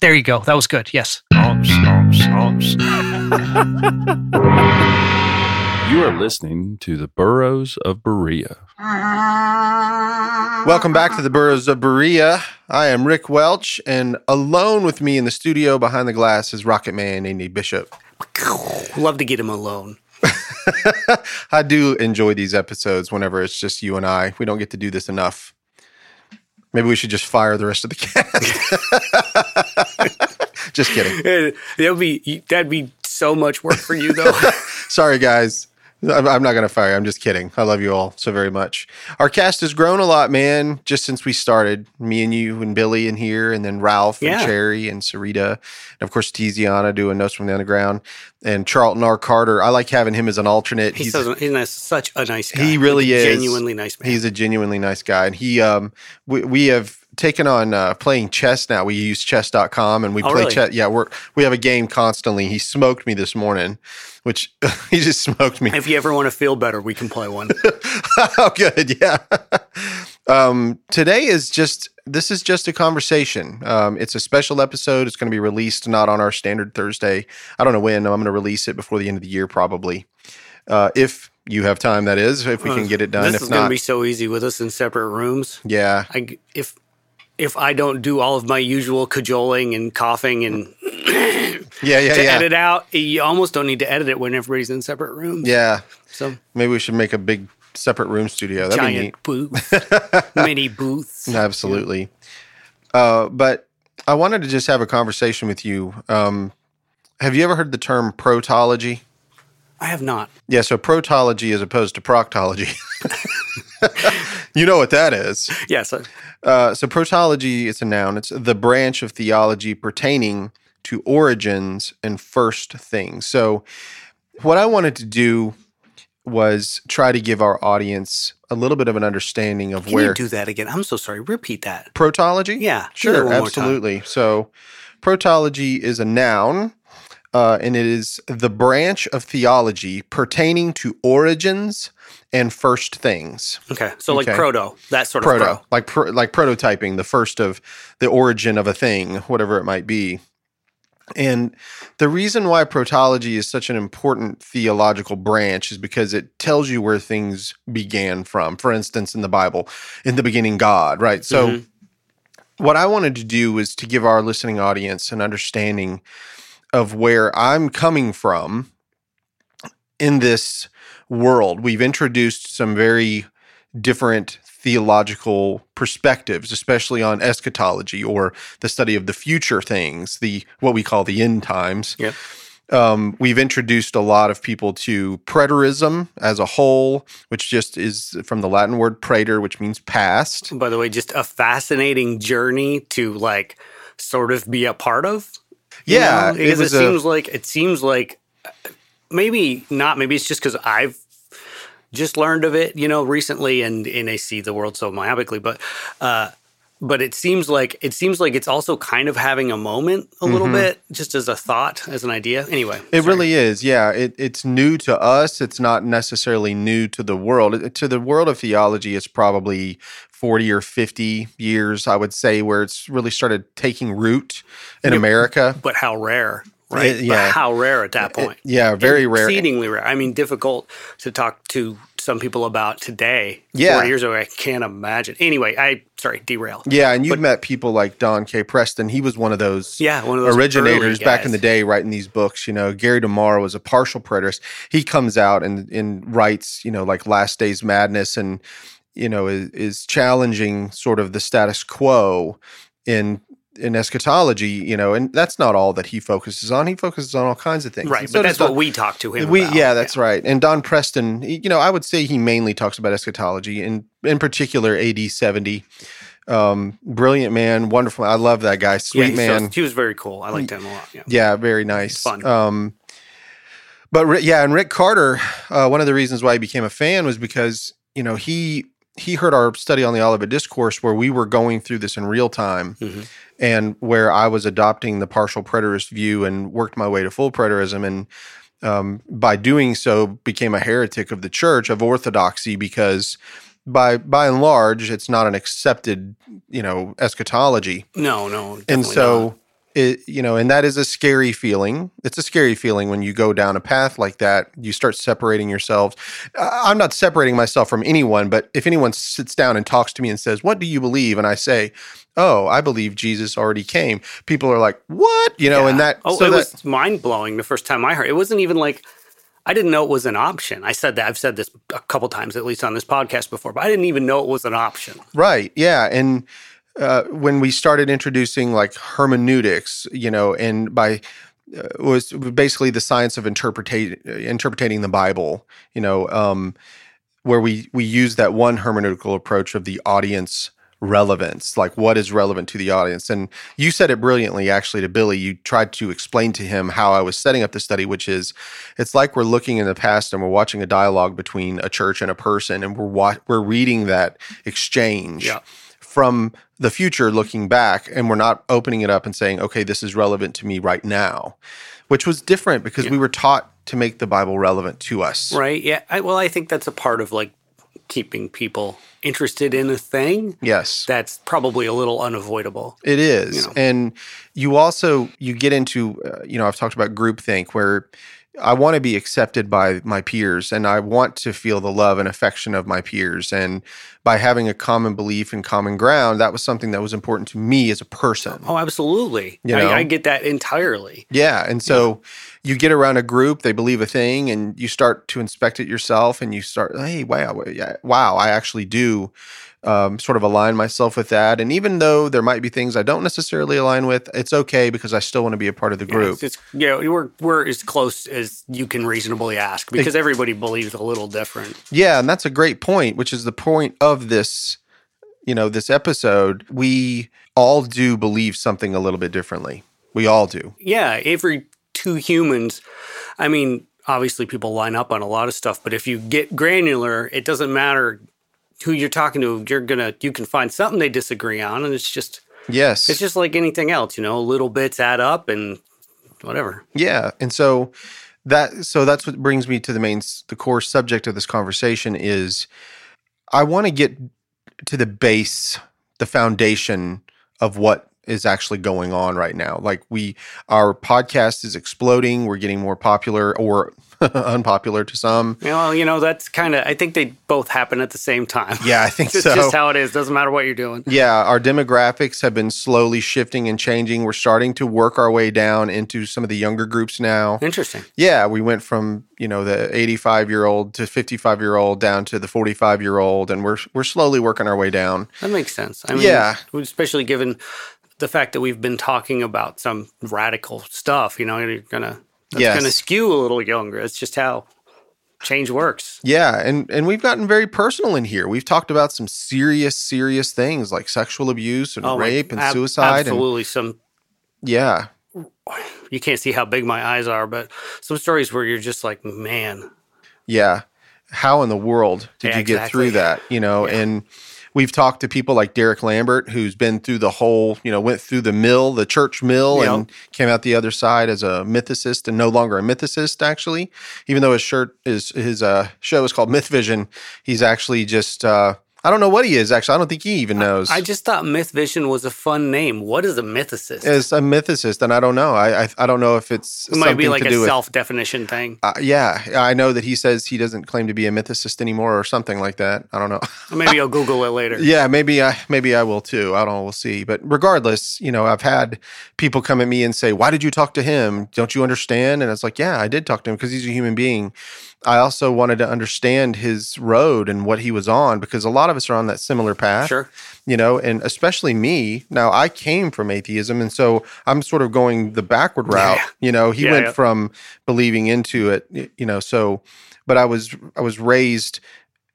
There you go. That was good. Yes. You are listening to the Burros of Berea. Welcome back to the Burros of Berea. I am Rick Welch, and alone with me in the studio behind the glass is Rocket Man Andy Bishop. Love to get him alone. I do enjoy these episodes whenever it's just you and I. We don't get to do this enough. Maybe we should just fire the rest of the cast. just kidding. That would be that'd be so much work for you though. Sorry, guys. I'm I'm not going to fire. you. I'm just kidding. I love you all so very much. Our cast has grown a lot, man, just since we started. Me and you and Billy in here, and then Ralph and Cherry and Sarita, and of course Tiziana doing Notes from the Underground, and Charlton R. Carter. I like having him as an alternate. he's, so, he's nice, such a nice guy. He really a is. genuinely nice man. He's a genuinely nice guy. And he, um, we, we have taken on uh, playing chess now. We use chess.com and we Oh, play really? chess. Yeah, we're, we have a game constantly. He smoked me this morning, which he just smoked me. if you ever want to feel better, we can play one. oh, good. Yeah. um, today is just, this is just a conversation. Um, it's a special episode. It's going to be released not on our standard Thursday. I don't know when. I'm going to release it before the end of the year, probably. Uh, if you have time, that is, if we can get it done. This if is going to be so easy with us in separate rooms. yeah. I if if I don't do all of my usual cajoling and coughing and Yeah. Yeah. to yeah. edit out, you almost don't need to edit it when everybody's in separate rooms. Yeah. So Maybe we should make a big separate room studio. That'd be neat. giant booth, mini booths. Absolutely. Uh, but I wanted to just have a conversation with you. Um, have you ever heard the term protology? I have not. Yeah, so protology as opposed to proctology. you know what that is. Yes. I- Uh, so protology is a noun. It's the branch of theology pertaining to origins and first things. So what I wanted to do was try to give our audience a little bit of an understanding of Can where you do that again? I'm so sorry. Repeat that. protology. Yeah. Sure, one more time. absolutely. So, protology is a noun, uh, and it is the branch of theology pertaining to origins and first things. Okay. So like Okay. proto, that sort of Proto, like pro, like prototyping, the first of the origin of a thing, whatever it might be. And the reason why protology is such an important theological branch is because it tells you where things began from. For instance, in the Bible, in the beginning, God, right? So, Mhm. what I wanted to do was to give our listening audience an understanding of where I'm coming from in this world. We've introduced some very different theological perspectives, especially on eschatology or the study of the future things, the what we call the end times. Yep. Um, we've introduced a lot of people to preterism as a whole, which just is from the Latin word praeter, which means past. By the way, just a fascinating journey to like sort of be a part of. Yeah, know? it because it, was a- seems like it seems like maybe not. Maybe it's just because I've just learned of it, you know, recently, and and I see the world so myopically. But uh, but it seems like it seems like it's also kind of having a moment a little bit, just as a thought, as an idea. Anyway, Mm-hmm. It sorry. really is. Yeah. It, it's new to us. It's not necessarily new to the world. It- to the world of theology, it's probably 40 or 50 years, I would say, where it's really started taking root in Yeah. America. but how rare, right? It- yeah. But how rare at that point. Yeah. Very rare. exceedingly rare. I mean, difficult to talk to some people about today. Yeah. four years ago, I can't imagine. Anyway, I sorry, derail. Yeah. And you've But- met people like Don K. Preston. He was one of those. Yeah, one of those originators back in the day writing these books you know gary demar was a partial preterist he comes out and and writes you know like last days madness and you know is, is challenging sort of the status quo in in eschatology you know and that's not all that he focuses on he focuses on all kinds of things Right, And but so that's does what we talk to him we about. yeah that's right and don preston you know i would say he mainly talks about eschatology and in particular ad 70 um brilliant man wonderful i love that guy Yeah, sweet so- man he was very cool. I liked him a lot. Yeah. yeah, very nice. fun. Um, but yeah, and Rick Carter, uh, one of the reasons why he became a fan was because you know he he heard our study on the Olivet Discourse where we were going through this in real time, Mhm. And where I was adopting the partial preterist view and worked my way to full preterism, and um, by doing so became a heretic of the church of orthodoxy because by by and large it's not an accepted you know eschatology No, no. and so. It you know and that is a scary feeling it's a scary feeling when you go down a path like that you start separating yourselves i'm not separating myself from anyone but if anyone sits down and talks to me and says what do you believe and i say oh i believe jesus already came people are like what you know and that Oh, so it that was mind blowing the first time I heard. It wasn't even like I didn't know it was an option. I said that I've said this a couple times at least on this podcast before, but I didn't even know it was an option. Right. Yeah. And uh, when we started introducing like hermeneutics, you know, and by uh, was basically the science of interpreting interpreting the Bible, you know, um, where we we use that one hermeneutical approach of the audience relevance, like what is relevant to the audience. And you said it brilliantly, actually, to Billy. You tried to explain to him how I was setting up the study, which is it's like we're looking in the past and we're watching a dialogue between a church and a person, and we're wa- we're reading that exchange Yeah. from the future, looking back, and we're not opening it up and saying, okay, this is relevant to me right now, which was different because Yeah. we were taught to make the Bible relevant to us. Right? Yeah. I, well, I think that's a part of like keeping people interested in a thing Yes. that's probably a little unavoidable. It is, You know. and you also you get into uh, you know I've talked about groupthink where I want to be accepted by my peers and I want to feel the love and affection of my peers and by having a common belief and common ground that was something that was important to me as a person. Oh, absolutely. You know? I, I get that entirely. Yeah, and so you get around a group, they believe a thing, and you start to inspect it yourself, and you start, hey, wow, yeah, wow, I actually do um, sort of align myself with that. And even though there might be things I don't necessarily align with, it's okay because I still want to be a part of the Yeah, group. It's, it's yeah, we're we're as close as you can reasonably ask because everybody believes a little different. Yeah, and that's a great point, which is the point of this, you know, this episode. We all do believe something a little bit differently. We all do. Yeah, every two humans. I mean, obviously people line up on a lot of stuff, but if you get granular, it doesn't matter who you're talking to. You're gonna you can find something they disagree on, and it's just Yes. it's just like anything else, you know. Little bits add up, and whatever. Yeah, and so that so that's what brings me to the main the core subject of this conversation is I want to get to the base, the foundation of what is actually going on right now. Like we our podcast is exploding, we're getting more popular or unpopular to some. Know, you know that's kind of. I think they both happen at the same time. Yeah, I think it's so. just how it is. Doesn't matter what you're doing. Yeah, our demographics have been slowly shifting and changing. We're starting to work our way down into some of the younger groups now. Interesting. Yeah, we went from you know the 85 year old to 55 year old down to the 45 year old, and we're we're slowly working our way down. That makes sense. I mean, Yeah. especially given the fact that we've been talking about some radical stuff. You know, you're gonna that's Yes. gonna skew a little younger. It's just how change works. Yeah, and and we've gotten very personal in here. We've talked about some serious, serious things like sexual abuse and Oh, rape and ab- suicide. And Absolutely, some yeah, you can't see how big my eyes are, but some stories where you're just like, man, yeah. How in the world did Yeah, you get through that? You know, Yeah. and we've talked to people like Derek Lambert, who's been through the whole, you know, went through the mill, the church mill, Yeah. and came out the other side as a mythicist and no longer a mythicist, actually. Even though his shirt is his uh, show is called Myth Vision, he's actually just uh, I don't know what he is actually. I don't think he even knows. I just thought Myth Vision was a fun name. What is a mythicist? It's a mythicist, and I don't know. I I, I don't know if it's it might be like a self definition thing. Uh, yeah, I know that he says he doesn't claim to be a mythicist anymore, or something like that. I don't know. Maybe I'll Google it later. yeah, maybe I maybe I will too. I don't know. We'll see. But regardless, you know, I've had people come at me and say, "Why did you talk to him? Don't you understand?" And it's like, "Yeah, I did talk to him because he's a human being." I also wanted to understand his road and what he was on because a lot of us are on that similar path Sure. you know, and especially me. Now, I came from atheism, and so I'm sort of going the backward route. Yeah. You know, he Yeah, went yeah. from believing into it, you know. So, but I was I was raised,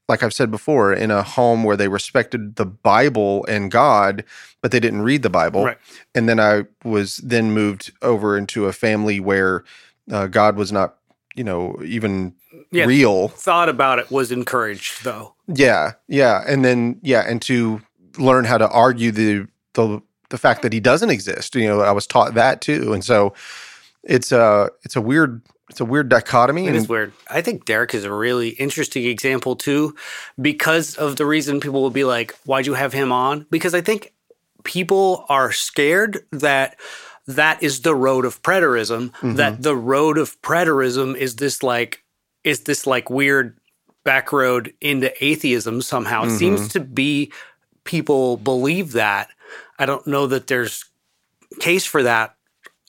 like I've said before, in a home where they respected the Bible and God, but they didn't read the Bible. Right. And then I was then moved over into a family where uh, God was not you know, even Yeah. real. Thought about it was encouraged, though. Yeah, yeah, and then yeah, and to learn how to argue the the the fact that he doesn't exist. You know, I was taught that too, and so it's a it's a weird it's a weird dichotomy. It is weird. I think Derek is a really interesting example too, because of the reason people will be like, "Why'd you have him on?" Because I think people are scared that that is the road of preterism. That mm-hmm. the road of preterism is this like is this like weird back road into atheism somehow. It seems to be people believe that. I don't know that there's case for that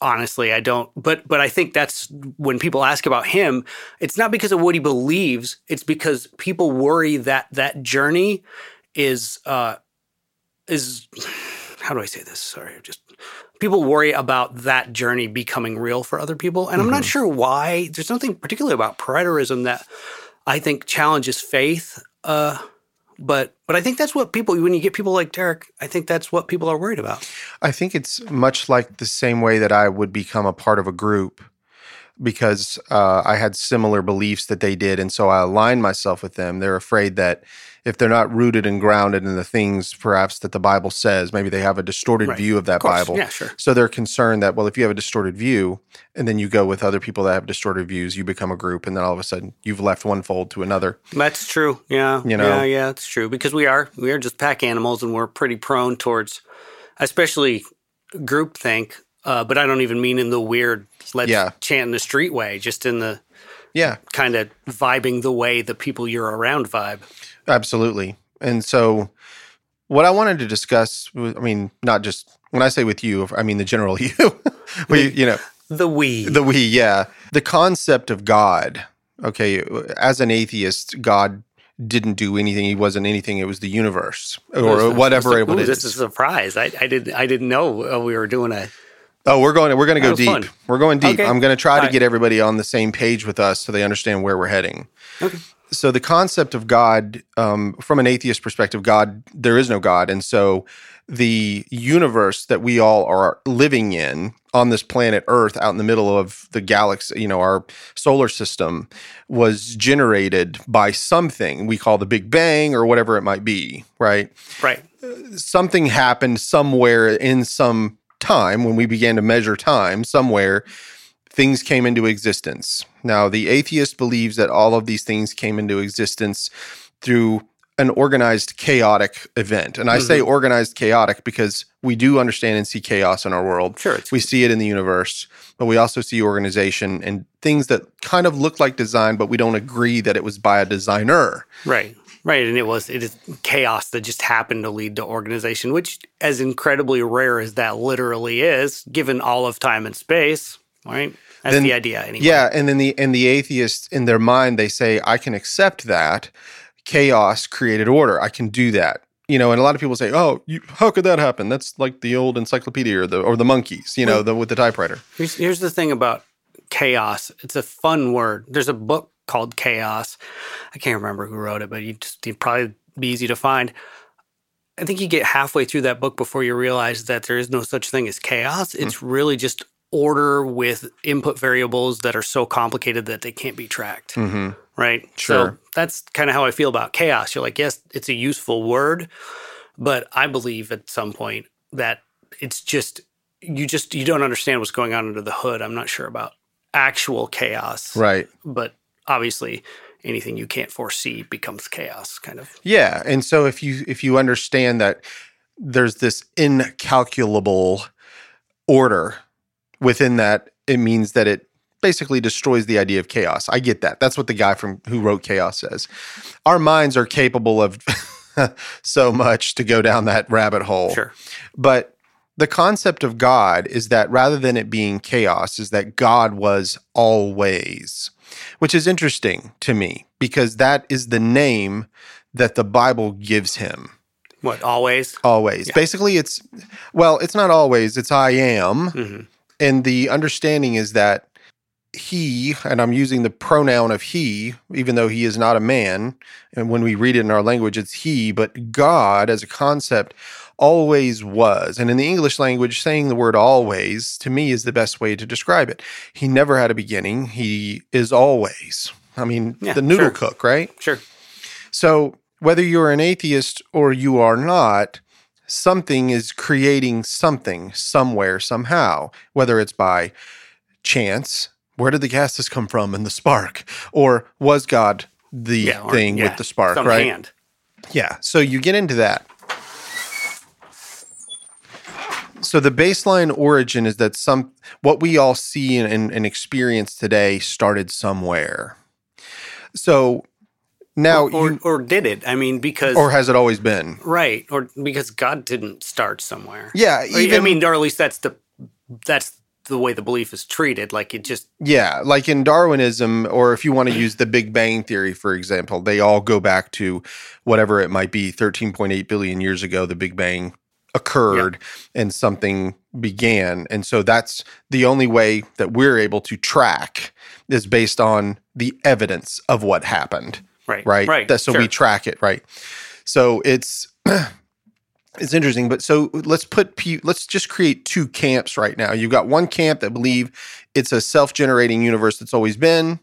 honestly i don't but but i think that's when people ask about him it's not because of what he believes it's because people worry that that journey is uh is how do i say this sorry just people worry about that journey becoming real for other people and i'm not sure why there's nothing particularly about preterism that i think challenges faith uh but but i think that's what people when you get people like derek i think that's what people are worried about I think it's much like the same way that I would become a part of a group because uh, I had similar beliefs that they did. And so I aligned myself with them. They're afraid that if they're not rooted and grounded in the things perhaps that the Bible says, maybe they have a distorted Right. view of that Of. Bible. yeah sure So they're concerned that, well, if you have a distorted view and then you go with other people that have distorted views, you become a group. And then all of a sudden you've left one fold to another. That's true. Yeah. You know? Yeah, yeah, it's true. Because we are we are just pack animals and we're pretty prone towards especially groupthink. Uh, but I don't even mean in the weird let's Yeah. chant in the street way, just in the Yeah, kind of vibing the way the people you're around vibe. Absolutely. And so, what I wanted to discuss, was- I mean, not just when I say with you, I mean the general you, we, you know, The we. the we, yeah, the concept of God. Okay, as an atheist, God didn't do anything. He wasn't anything. It was the universe or whatever it Ooh, is. This is a surprise. I, I didn't I didn't know uh, we were doing a Oh, we're going. We're going to go deep. fun. We're going deep. Okay. I'm going to try to Alright. get everybody on the same page with us so they understand where we're heading. Okay. So the concept of God, um, from an atheist perspective, God, there is no God, and so the universe that we all are living in on this planet Earth, out in the middle of the galaxy, you know, our solar system, was generated by something we call the Big Bang or whatever it might be, right? right. something happened somewhere in some time when we began to measure time somewhere things came into existence now the atheist believes that all of these things came into existence through an organized chaotic event and i say mm-hmm. organized chaotic because we do understand and see chaos in our world Sure. We see it in the universe but we also see organization and things that kind of look like design but we don't agree that it was by a designer Right. Right. And it was it is chaos that just happened to lead to organization, which as incredibly rare as that literally is, given all of time and space, right? That's Then- the idea anyway. Yeah, and then the and the atheists in their mind they say I can accept that chaos created order. I can do that. You know, and a lot of people say, "Oh, you, how could that happen?" That's like the old encyclopedia or the or the monkeys, you know, the with the typewriter. Here's, here's the thing about chaos. It's a fun word. There's a book called Chaos. I can't remember who wrote it, but you just it'd probably be easy to find. I think you get halfway through that book before you realize that there is no such thing as chaos. It's hmm. really just order with input variables that are so complicated that they can't be tracked. hmm Right. Sure. So that's kind of how I feel about chaos. You're like, yes, it's a useful word, but I believe at some point that it's just you just you don't understand what's going on under the hood. I'm not sure about actual chaos. Right. But obviously anything you can't foresee becomes chaos kind of. Yeah, and so if you if you understand that there's this incalculable order within that, it means that it basically destroys the idea of chaos. I get that. That's what the guy from who wrote Chaos says. Our minds are capable of so much to go down that rabbit hole. Sure. But the concept of God is that rather than it being chaos, is that God was always, which is interesting to me because that is the name that the Bible gives him. What, always? Always. Yeah. Basically, it's, well, it's not always, it's I am. hmm And the understanding is that he, and I'm using the pronoun of he, even though he is not a man. And when we read it in our language, it's he, but God as a concept always was. And in the English language, saying the word always to me is the best way to describe it. He never had a beginning, he is always. I mean, Yeah, the noodle sure. cook, right? Sure. So, whether you're an atheist or you are not, something is creating something somewhere, somehow, whether it's by chance. Where did the gases come from and the spark? Or was God the Yeah. or- thing yeah, with the spark, some right? hand. Yeah. So you get into that. So the baseline origin is that some what we all see and, and, and experience today started somewhere. So now or, you, or did it? I mean, because or has it always been? right, or because God didn't start somewhere. Yeah, even I mean, or at least that's the that's the way the belief is treated. Like it just Yeah, like in Darwinism, or if you want to use the Big Bang Theory, for example, they all go back to whatever it might be 13.8 billion years ago, the Big Bang occurred and something began. And so that's the only way that we're able to track is based on the evidence of what happened, right, right? right. That, so sure. we track it, right? So it's. It's interesting, but so let's put let's just create two camps right now. You've got one camp that believe it's a self-generating universe that's always been,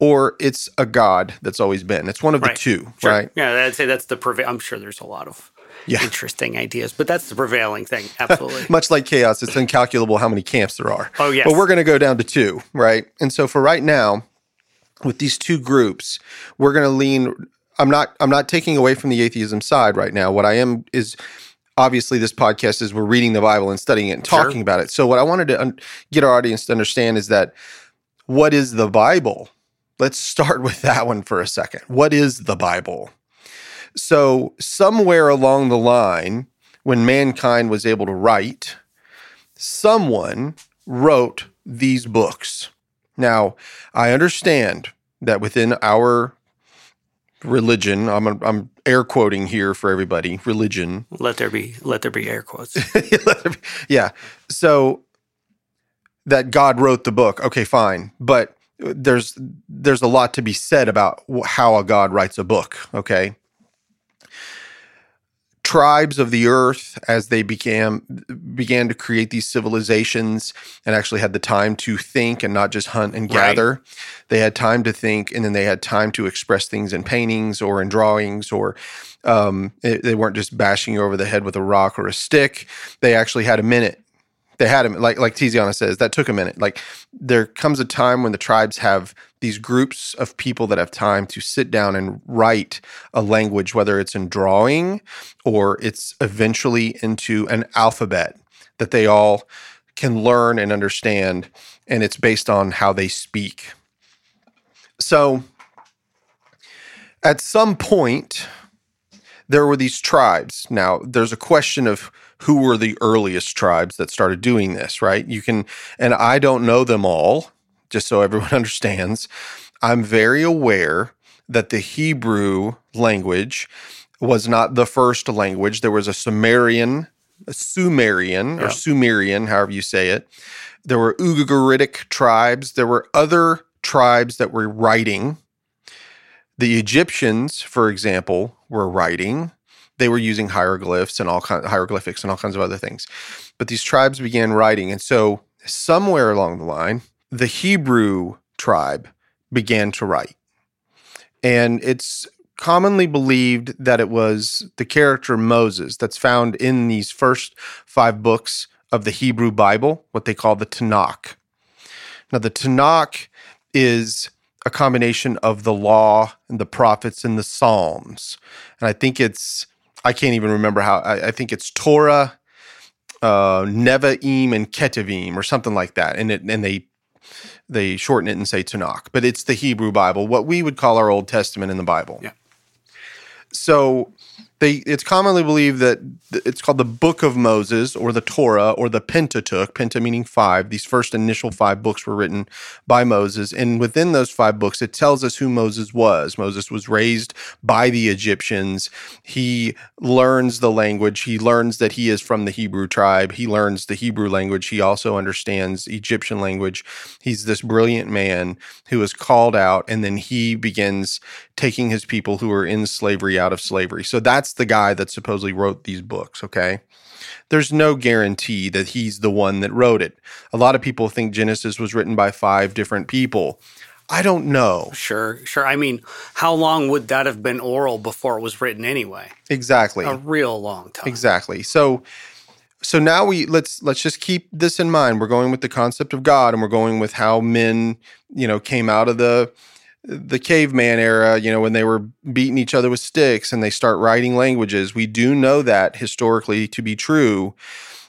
or it's a god that's always been. It's one of Right. the two, Sure. right? Yeah, I'd say that's the preva- I'm sure there's a lot of Yeah. interesting ideas, but that's the prevailing thing. Absolutely. Much like chaos, it's incalculable how many camps there are. oh yes. But we're going to go down to two, right? And so for right now, with these two groups, we're going to lean. I'm not. I'm not taking away from the atheism side right now. What I am is obviously this podcast is we're reading the Bible and studying it and Sure. talking about it. So what I wanted to un- get our audience to understand is that what is the Bible? Let's start with that one for a second. What is the Bible? So somewhere along the line, when mankind was able to write, someone wrote these books. Now, I understand that within our religion, I'm, I'm air quoting here for everybody, religion. let there be let there be air quotes. yeah. So that God wrote the book. Okay, fine. But there's there's a lot to be said about how a God writes a book, okay? Tribes of the earth as they began began to create these civilizations and actually had the time to think and not just hunt and Right. gather. They had time to think and then they had time to express things in paintings or in drawings or um, it- they weren't just bashing you over the head with a rock or a stick. They actually had a minute. They had a like like Tiziana says that took a minute. Like there comes a time when the tribes have these groups of people that have time to sit down and write a language, whether it's in drawing or it's eventually into an alphabet that they all can learn and understand, and it's based on how they speak. So at some point, there were these tribes. Now, there's a question of who were the earliest tribes that started doing this, right? You can, and I don't know them all, just so everyone understands. I'm very aware that the Hebrew language was not the first language. There was a Sumerian, a Sumerian, or Sumerian, however you say it. There were Ugaritic tribes. There were other tribes that were writing. The Egyptians, for example, were writing. They were using hieroglyphs and all kind hieroglyphics and all kinds of other things. But these tribes began writing, and so somewhere along the line, the Hebrew tribe began to write, and it's commonly believed that it was the character Moses that's found in these first five books of the Hebrew Bible, what they call the Tanakh. Now, the Tanakh is a combination of the law and the prophets and the Psalms. And I think it's, I can't even remember how, I, I think it's Torah, uh, Nevi'im, and Ketuvim or something like that. And it, and they, they shorten it and say Tanakh, but it's the Hebrew Bible, what we would call our Old Testament in the Bible. Yeah. So they it's commonly believed that it's called the Book of Moses or the Torah or the Pentateuch. Penta meaning five. These first initial five books were written by Moses, and within those five books, it tells us who Moses was. Moses was raised by the Egyptians. He learns the language. He learns that he is from the Hebrew tribe. He learns the Hebrew language. He also understands Egyptian language. He's this brilliant man who is called out, and then he begins taking his people who are in slavery out of slavery. So that's the guy that supposedly wrote these books, okay? There's no guarantee that he's the one that wrote it. A lot of people think Genesis was written by five different people. I don't know. Sure, sure. I mean, how long would that have been oral before it was written anyway? Exactly. A real long time. Exactly. So so now we let's let's just keep this in mind. We're going with the concept of God and we're going with how men, you know, came out of the the caveman era, you know, when they were beating each other with sticks and they start writing languages. We do know that historically to be true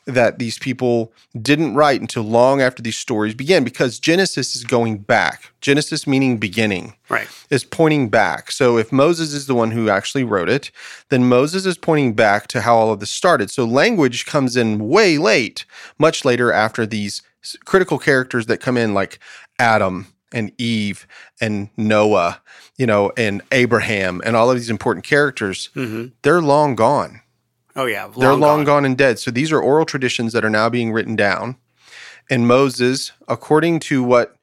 that these people didn't write until long after these stories began because Genesis is going back. Genesis meaning beginning Right. is pointing back. So if Moses is the one who actually wrote it, then Moses is pointing back to how all of this started. So language comes in way late, much later after these critical characters that come in like Adam and Eve and Noah, you know, and Abraham and all of these important characters, hmm they're long gone. Oh yeah, they're long gone and dead. So these are oral traditions that are now being written down. And Moses, according to what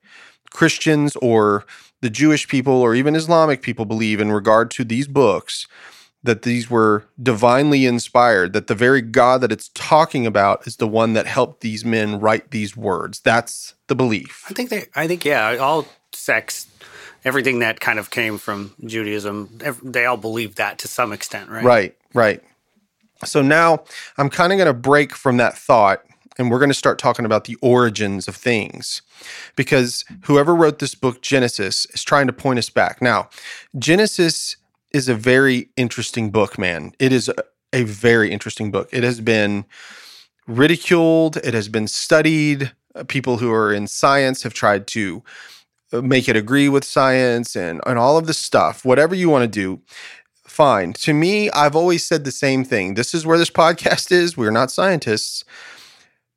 Christians or the Jewish people or even Islamic people believe in regard to these books, that these were divinely inspired, that the very God that it's talking about is the one that helped these men write these words. That's the belief. I think they. I think yeah. All sects, everything that kind of came from Judaism, they all believe that to some extent, right? Right, right. So now I'm kind of going to break from that thought and we're going to start talking about the origins of things because whoever wrote this book, Genesis, is trying to point us back. Now, Genesis is a very interesting book, man. It is a, a very interesting book. It has been ridiculed, it has been studied. Uh, People who are in science have tried to uh, make it agree with science and, and all of this stuff, whatever you want to do fine. To me, I've always said the same thing. This is where this podcast is. We're not scientists.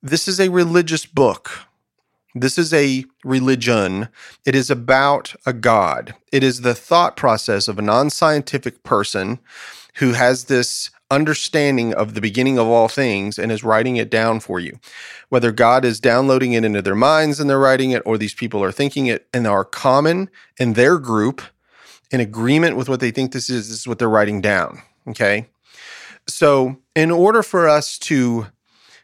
This is a religious book. This is a religion. It is about a God. It is the thought process of a non scientific person who has this understanding of the beginning of all things and is writing it down for you. Whether God is downloading it into their minds and they're writing it, or these people are thinking it and are common in their group in agreement with what they think this is, this is what they're writing down. Okay. So, in order for us to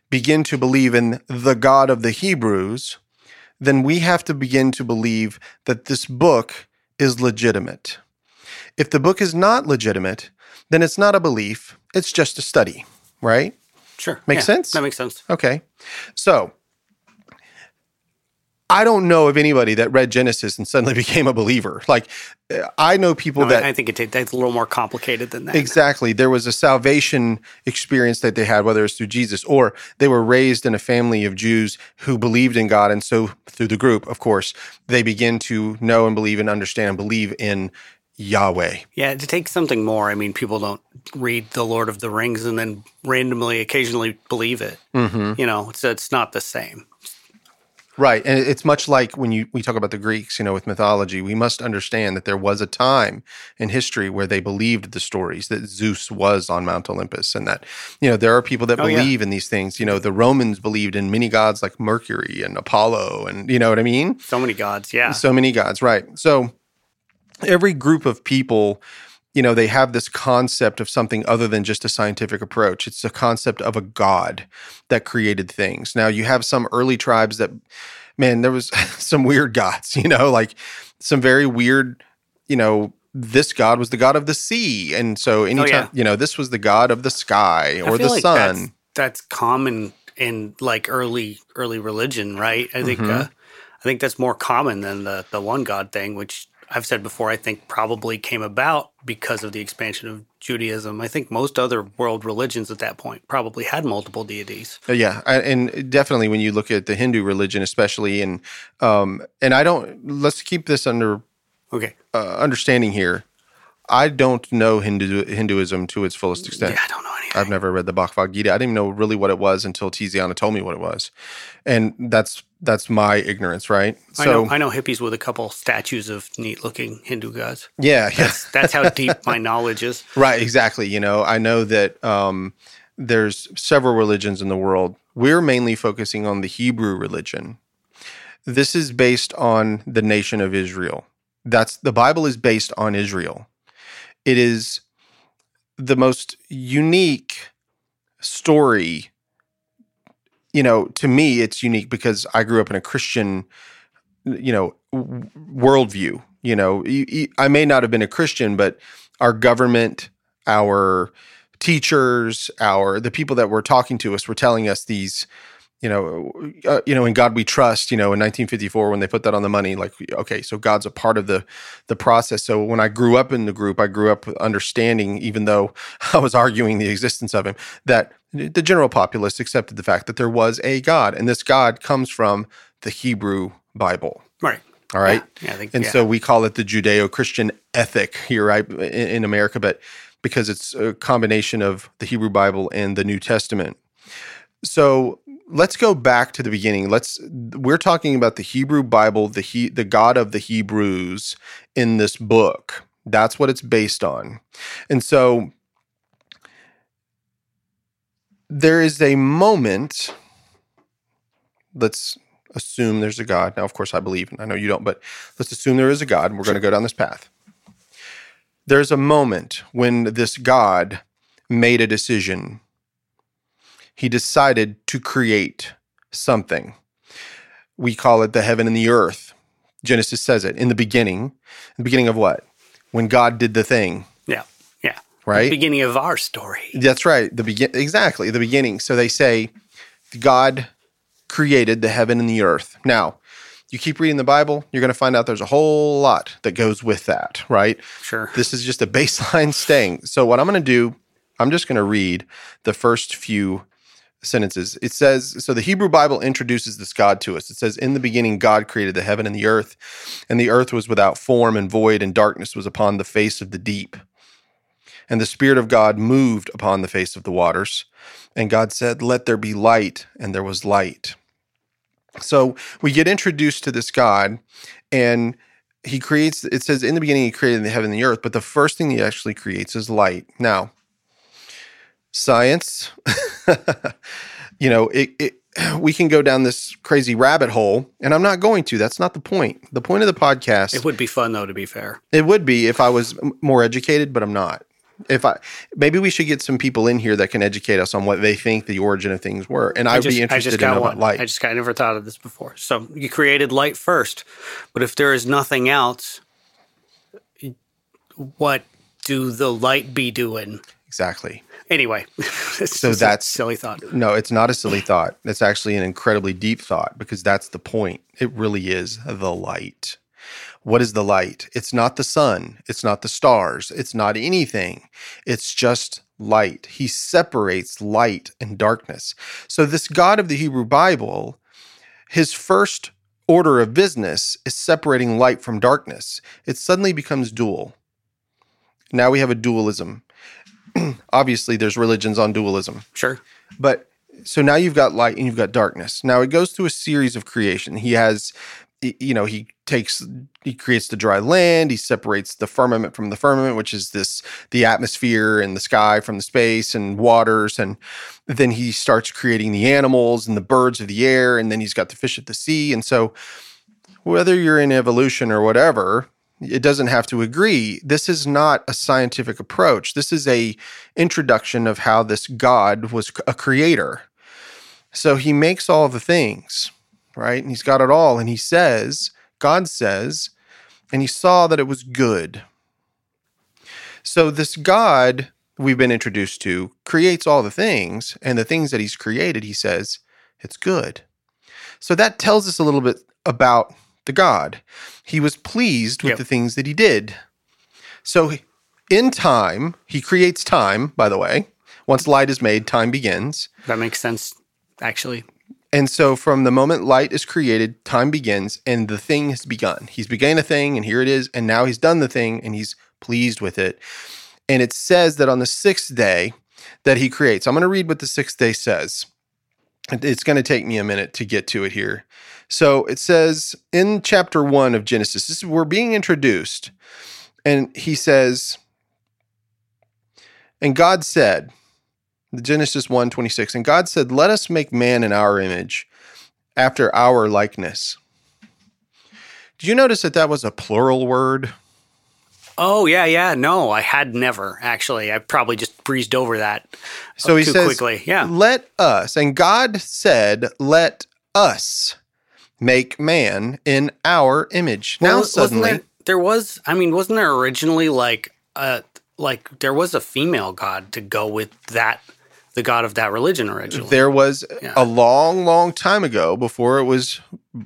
begin to believe in the God of the Hebrews, then we have to begin to believe that this book is legitimate. If the book is not legitimate, then it's not a belief, it's just a study, right? Sure. Makes Yeah, sense? That makes sense. Okay. So I don't know of anybody that read Genesis and suddenly became a believer. Like uh, I know people No, that I think it, that's a little more complicated than that. Exactly. There was a salvation experience that they had, whether it's through Jesus or they were raised in a family of Jews who believed in God. And so, through the group, of course, they begin to know and believe and understand and believe in Yahweh. Yeah, to take something more. I mean, people don't read The Lord of the Rings and then randomly, occasionally believe it. Mm-hmm. You know, it's it's not the same. Right. And it's much like when you we talk about the Greeks, you know, with mythology, we must understand that there was a time in history where they believed the stories that Zeus was on Mount Olympus and that, you know, there are people that Oh, yeah. believe in these things. You know, the Romans believed in many gods like Mercury and Apollo and you know what I mean? So many gods. Yeah. So many gods, right. So every group of people, you know, they have this concept of something other than just a scientific approach. It's a concept of a god that created things. Now, you have some early tribes that, man, there was some weird gods, you know, like some very weird, you know, this god was the god of the sea. And so anytime, yeah. you know, this was the god of the sky or the like sun. That's, that's common in like early early religion, right? I think Mhm. uh, I think that's more common than the the one god thing, which I've said before. I think probably came about because of the expansion of Judaism. I think most other world religions at that point probably had multiple deities. Uh, Yeah, I- and definitely when you look at the Hindu religion, especially, and um, and I don't. Let's keep this under Okay, uh, understanding here. I don't know Hindu, Hinduism to its fullest extent. Yeah, I don't know. I've never read the Bhagavad Gita. I didn't even know really what it was until Tiziana told me what it was, and that's that's my ignorance, right? I know, I know hippies with a couple statues of neat looking Hindu gods. yeah, yeah, That's that's how deep my knowledge is. right, exactly. You know, I know that um, there's several religions in the world. We're mainly focusing on the Hebrew religion. This is based on the nation of Israel. That's the Bible is based on Israel. It is the most unique story. You know, to me, it's unique because I grew up in a Christian, you know, w- worldview. You know, i may not have been a Christian, but our government, our teachers, our the people that were talking to us were telling us these, you know, uh, you know, in God we trust. You know, in 1954 when they put that on the money, like, okay, so God's a part of the the process. So when I grew up in the group, I grew up understanding, even though I was arguing the existence of Him, that the general populace accepted the fact that there was a God, and this God comes from the Hebrew Bible. Right. All right. Yeah, I think. And yeah. so we call it the Judeo Christian ethic here, right, in, in America, but because it's a combination of the Hebrew Bible and the New Testament. So let's go back to the beginning. Let's we're talking about the Hebrew Bible, the he, the God of the Hebrews in this book. That's what it's based on. And so there is a moment let's assume there's a God. Now, of course, I believe, and I know you don't, but let's assume there is a God. And we're going to go down this path. There's a moment when this God made a decision. He decided to create something. We call it the heaven and the earth. Genesis says it in the beginning. The beginning of what? When God did the thing, yeah, yeah. right? The beginning of our story. That's right. The begin exactly the beginning. So they say God created the heaven and the earth. Now, you keep reading the Bible, you're going to find out there's a whole lot that goes with that, right? Sure. This is just a baseline staying. So what I'm going to do, I'm just going to read the first few sentences. It says, so the Hebrew Bible introduces this God to us. It says, In the beginning, God created the heaven and the earth, and the earth was without form and void, and darkness was upon the face of the deep. And the Spirit of God moved upon the face of the waters. And God said, Let there be light, and there was light. So we get introduced to this God, and he creates, it says, In the beginning, he created the heaven and the earth, but the first thing he actually creates is light. Now, science, you know, it, it, we can go down this crazy rabbit hole, and I'm not going to. That's not the point. The point of the podcast, It would be fun though, to be fair. it would be if I was more educated, but I'm not. If I maybe we should get some people in here that can educate us on what they think the origin of things were, and I'd just, be interested in one. light. I just I never thought of this before. So you created light first, but if there is nothing else, what do the light be doing? Exactly. Anyway, So that's- silly thought. No, it's not a silly thought. It's actually an incredibly deep thought because that's the point. It really is the light. What is the light? It's not the sun. It's not the stars. It's not anything. It's just light. He separates light and darkness. So, this God of the Hebrew Bible, his first order of business is separating light from darkness. It suddenly becomes dual. Now we have a dualism. Obviously, there's religions on dualism. Sure. But so now you've got light and you've got darkness. Now it goes through a series of creation. He has, you know, he takes, he creates the dry land. He separates the firmament from the firmament, which is this, the atmosphere and the sky from the space and waters. And then he starts creating the animals and the birds of the air. And then he's got the fish of the sea. And so whether you're in evolution or whatever, it doesn't have to agree. This is not a scientific approach. This is a introduction of how this God was a creator. So he makes all the things, right? And he's got it all. And he says, God says, and he saw that it was good. So this God we've been introduced to creates all the things, and the things that he's created, he says, it's good. So that tells us a little bit about the God. He was pleased with Yep. the things that he did. So in time, he creates time, by the way. Once light is made, time begins. That makes sense, actually. And so from the moment light is created, time begins and the thing has begun. He's began a thing and here it is. And now he's done the thing and he's pleased with it. And it says that on the sixth day that he creates. I'm going to read what the sixth day says. It- It's going to take me a minute to get to it here. So it says in chapter one of Genesis, this is, we're being introduced, and he says, and God said, the Genesis 1 26, and God said, Let us make man in our image, after our likeness. Did you notice that that was a plural word? Oh yeah, yeah. No, I had never actually. I probably just breezed over that. So he too says, quickly. Yeah. Let us, and God said, Let us make man in our image. Well, now wasn't suddenly, there, there was. I mean, wasn't there originally like uh like there was a female god to go with that the god of that religion originally? there was Yeah. a long, long time ago before it was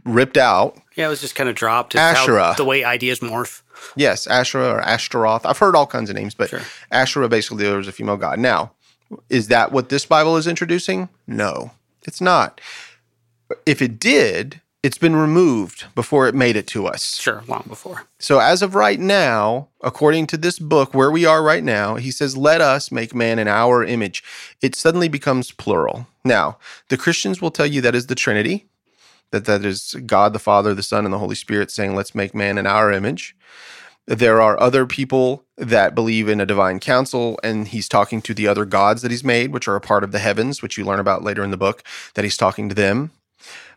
ripped out. yeah, it was just kind of dropped. It's Asherah. the way ideas morph. Yes, Asherah or Ashtaroth. I've heard all kinds of names, but Sure. Asherah basically there was a female god. Now, is that what this Bible is introducing? No, it's not. If it did, it's been removed before it made it to us. Sure, long before. So as of right now, according to this book, where we are right now, he says, "Let us make man in our image." It suddenly becomes plural. Now, the Christians will tell you that is the Trinity, that that is God the Father, the Son, and the Holy Spirit saying, "Let's make man in our image." There are other people that believe in a divine council, and he's talking to the other gods that he's made, which are a part of the heavens, which you learn about later in the book, that he's talking to them.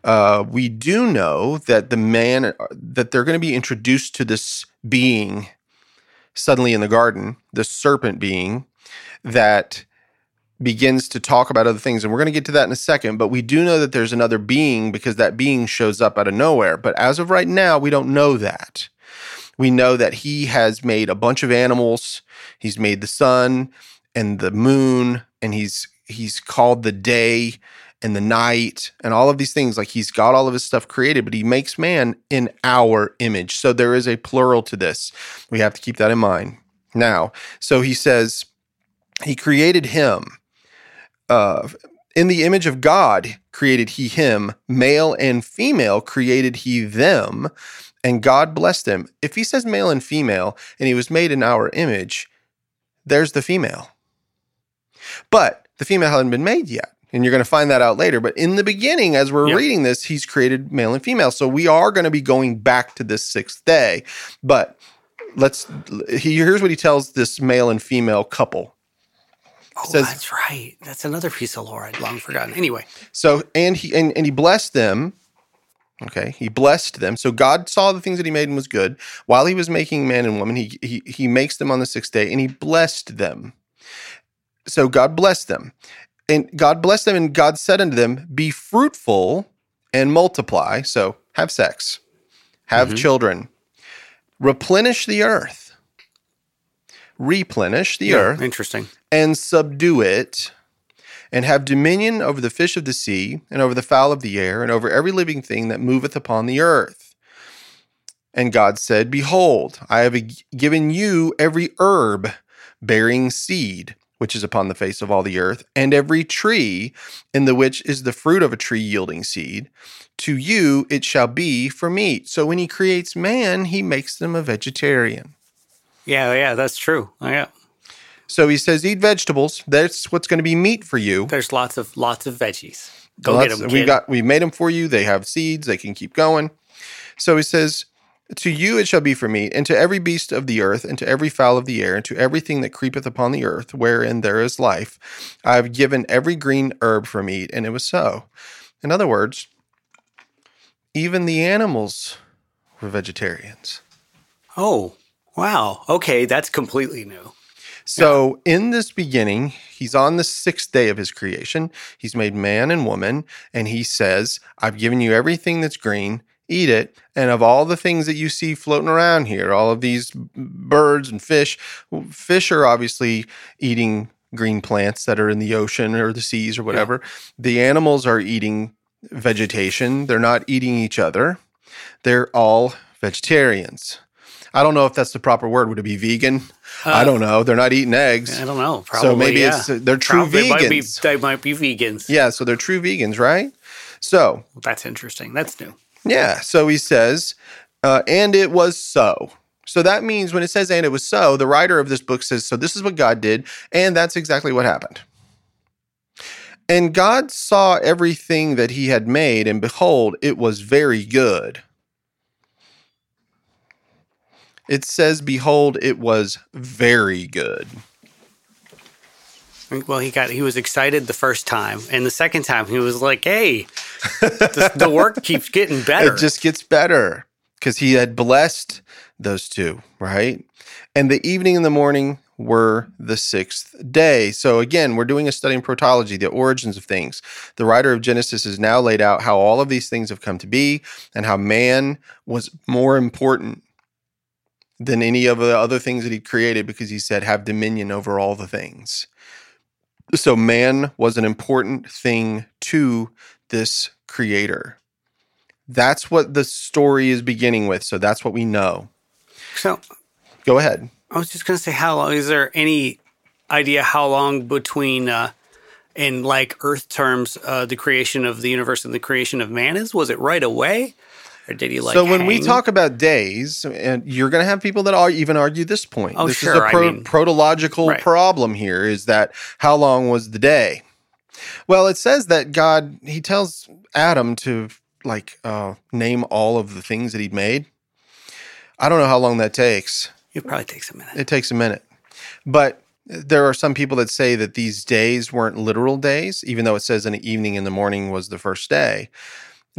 Uh, we do know that the man, that they're going to be introduced to this being suddenly in the garden, the serpent being that begins to talk about other things. And we're going to get to that in a second. But we do know that there's another being because that being shows up out of nowhere. But as of right now, we don't know that. We know that he has made a bunch of animals. He's made the sun and the moon, and he's he's called the day and the night and all of these things. Like he's got all of his stuff created, but he makes man in our image. So there is a plural to this. We have to keep that in mind. Now, so he says he created him. Uh, in the image of God created he him, male and female created he them, and God blessed them. If he says male and female and he was made in our image, there's the female. But the female hadn't been made yet. And you're going to find that out later. But in the beginning, as we're Yeah. reading this, he's created male and female. So we are going to be going back to this sixth day. But let's, he, here's what he tells this male and female couple. Oh, Says- that's right. That's another piece of lore I'd long forgotten. Anyway, So and he and, and he blessed them. Okay, he blessed them. So God saw the things that he made and was good. While he was making man and woman, he he he makes them on the sixth day and he blessed them. So God blessed them. And God blessed them, and God said unto them, Be fruitful and multiply. So have sex, have Mhm. children, replenish the earth, replenish the yeah, earth, Interesting. And subdue it, and have dominion over the fish of the sea, and over the fowl of the air, and over every living thing that moveth upon the earth. And God said, Behold, I have given you every herb bearing seed, which is upon the face of all the earth, and every tree in the which is the fruit of a tree yielding seed. To you it shall be for meat. So when he creates man, he makes them a vegetarian. Yeah, yeah, that's true. Yeah, So he says, Eat vegetables. That's what's going to be meat for you. there's lots of lots of veggies. Go Lots- get them. We got we made them for you. They have seeds. They can keep going. So he says, "To you it shall be for meat, and to every beast of the earth, and to every fowl of the air, and to everything that creepeth upon the earth, wherein there is life, I have given every green herb for meat." And it was so. In other words, even the animals were vegetarians. Oh, wow. Okay, that's completely new. So in this beginning, he's on the sixth day of his creation. He's made man and woman, and he says, I've given you everything that's green, eat it. And of all the things that you see floating around here, all of these birds and fish, fish are obviously eating green plants that are in the ocean or the seas or whatever. The animals are eating vegetation, they're not eating each other. They're all vegetarians. I don't know if that's the proper word. Would it be vegan? I Uh, don't know. They're not eating eggs. I don't know. Probably. so maybe yeah. it's they're true Prob- they Might be, vegans. they might be vegans. yeah, so they're true vegans, right? So That's interesting. That's new. yeah, so he says, uh, and it was so. So that means when it says, and it was so, the writer of this book says, so this is what God did, and that's exactly what happened. And God saw everything that he had made, and behold, it was very good. It says, behold, it was very good. Well, he got he was excited the first time, and the second time he was like, "Hey, the, the work keeps getting better." It just gets better because he had blessed those two, right? And the evening and the morning were the sixth day. So again, we're doing a study in protology, the origins of things. The writer of Genesis has now laid out how all of these things have come to be and how man was more important than any of the other things that he created because he said, have dominion over all the things. So man was an important thing to this creator. That's what the story is beginning with. So that's what we know. so Go ahead. I was just gonna say, how long is there any idea how long between, uh, in like Earth terms, uh, the creation of the universe and the creation of man is? Was it right away, or did he like? so when we talk about days, and you're going to have people that are even argue this point. Oh, this sure, is a pro- mean- protological Right. problem here. Is that how long was the day? Well, it says that God he tells Adam to like uh, name all of the things that he'd made. I don't know how long that takes. it probably takes a minute. It takes a minute. But there are some people that say that these days weren't literal days, even though it says in the evening and the morning was the first day.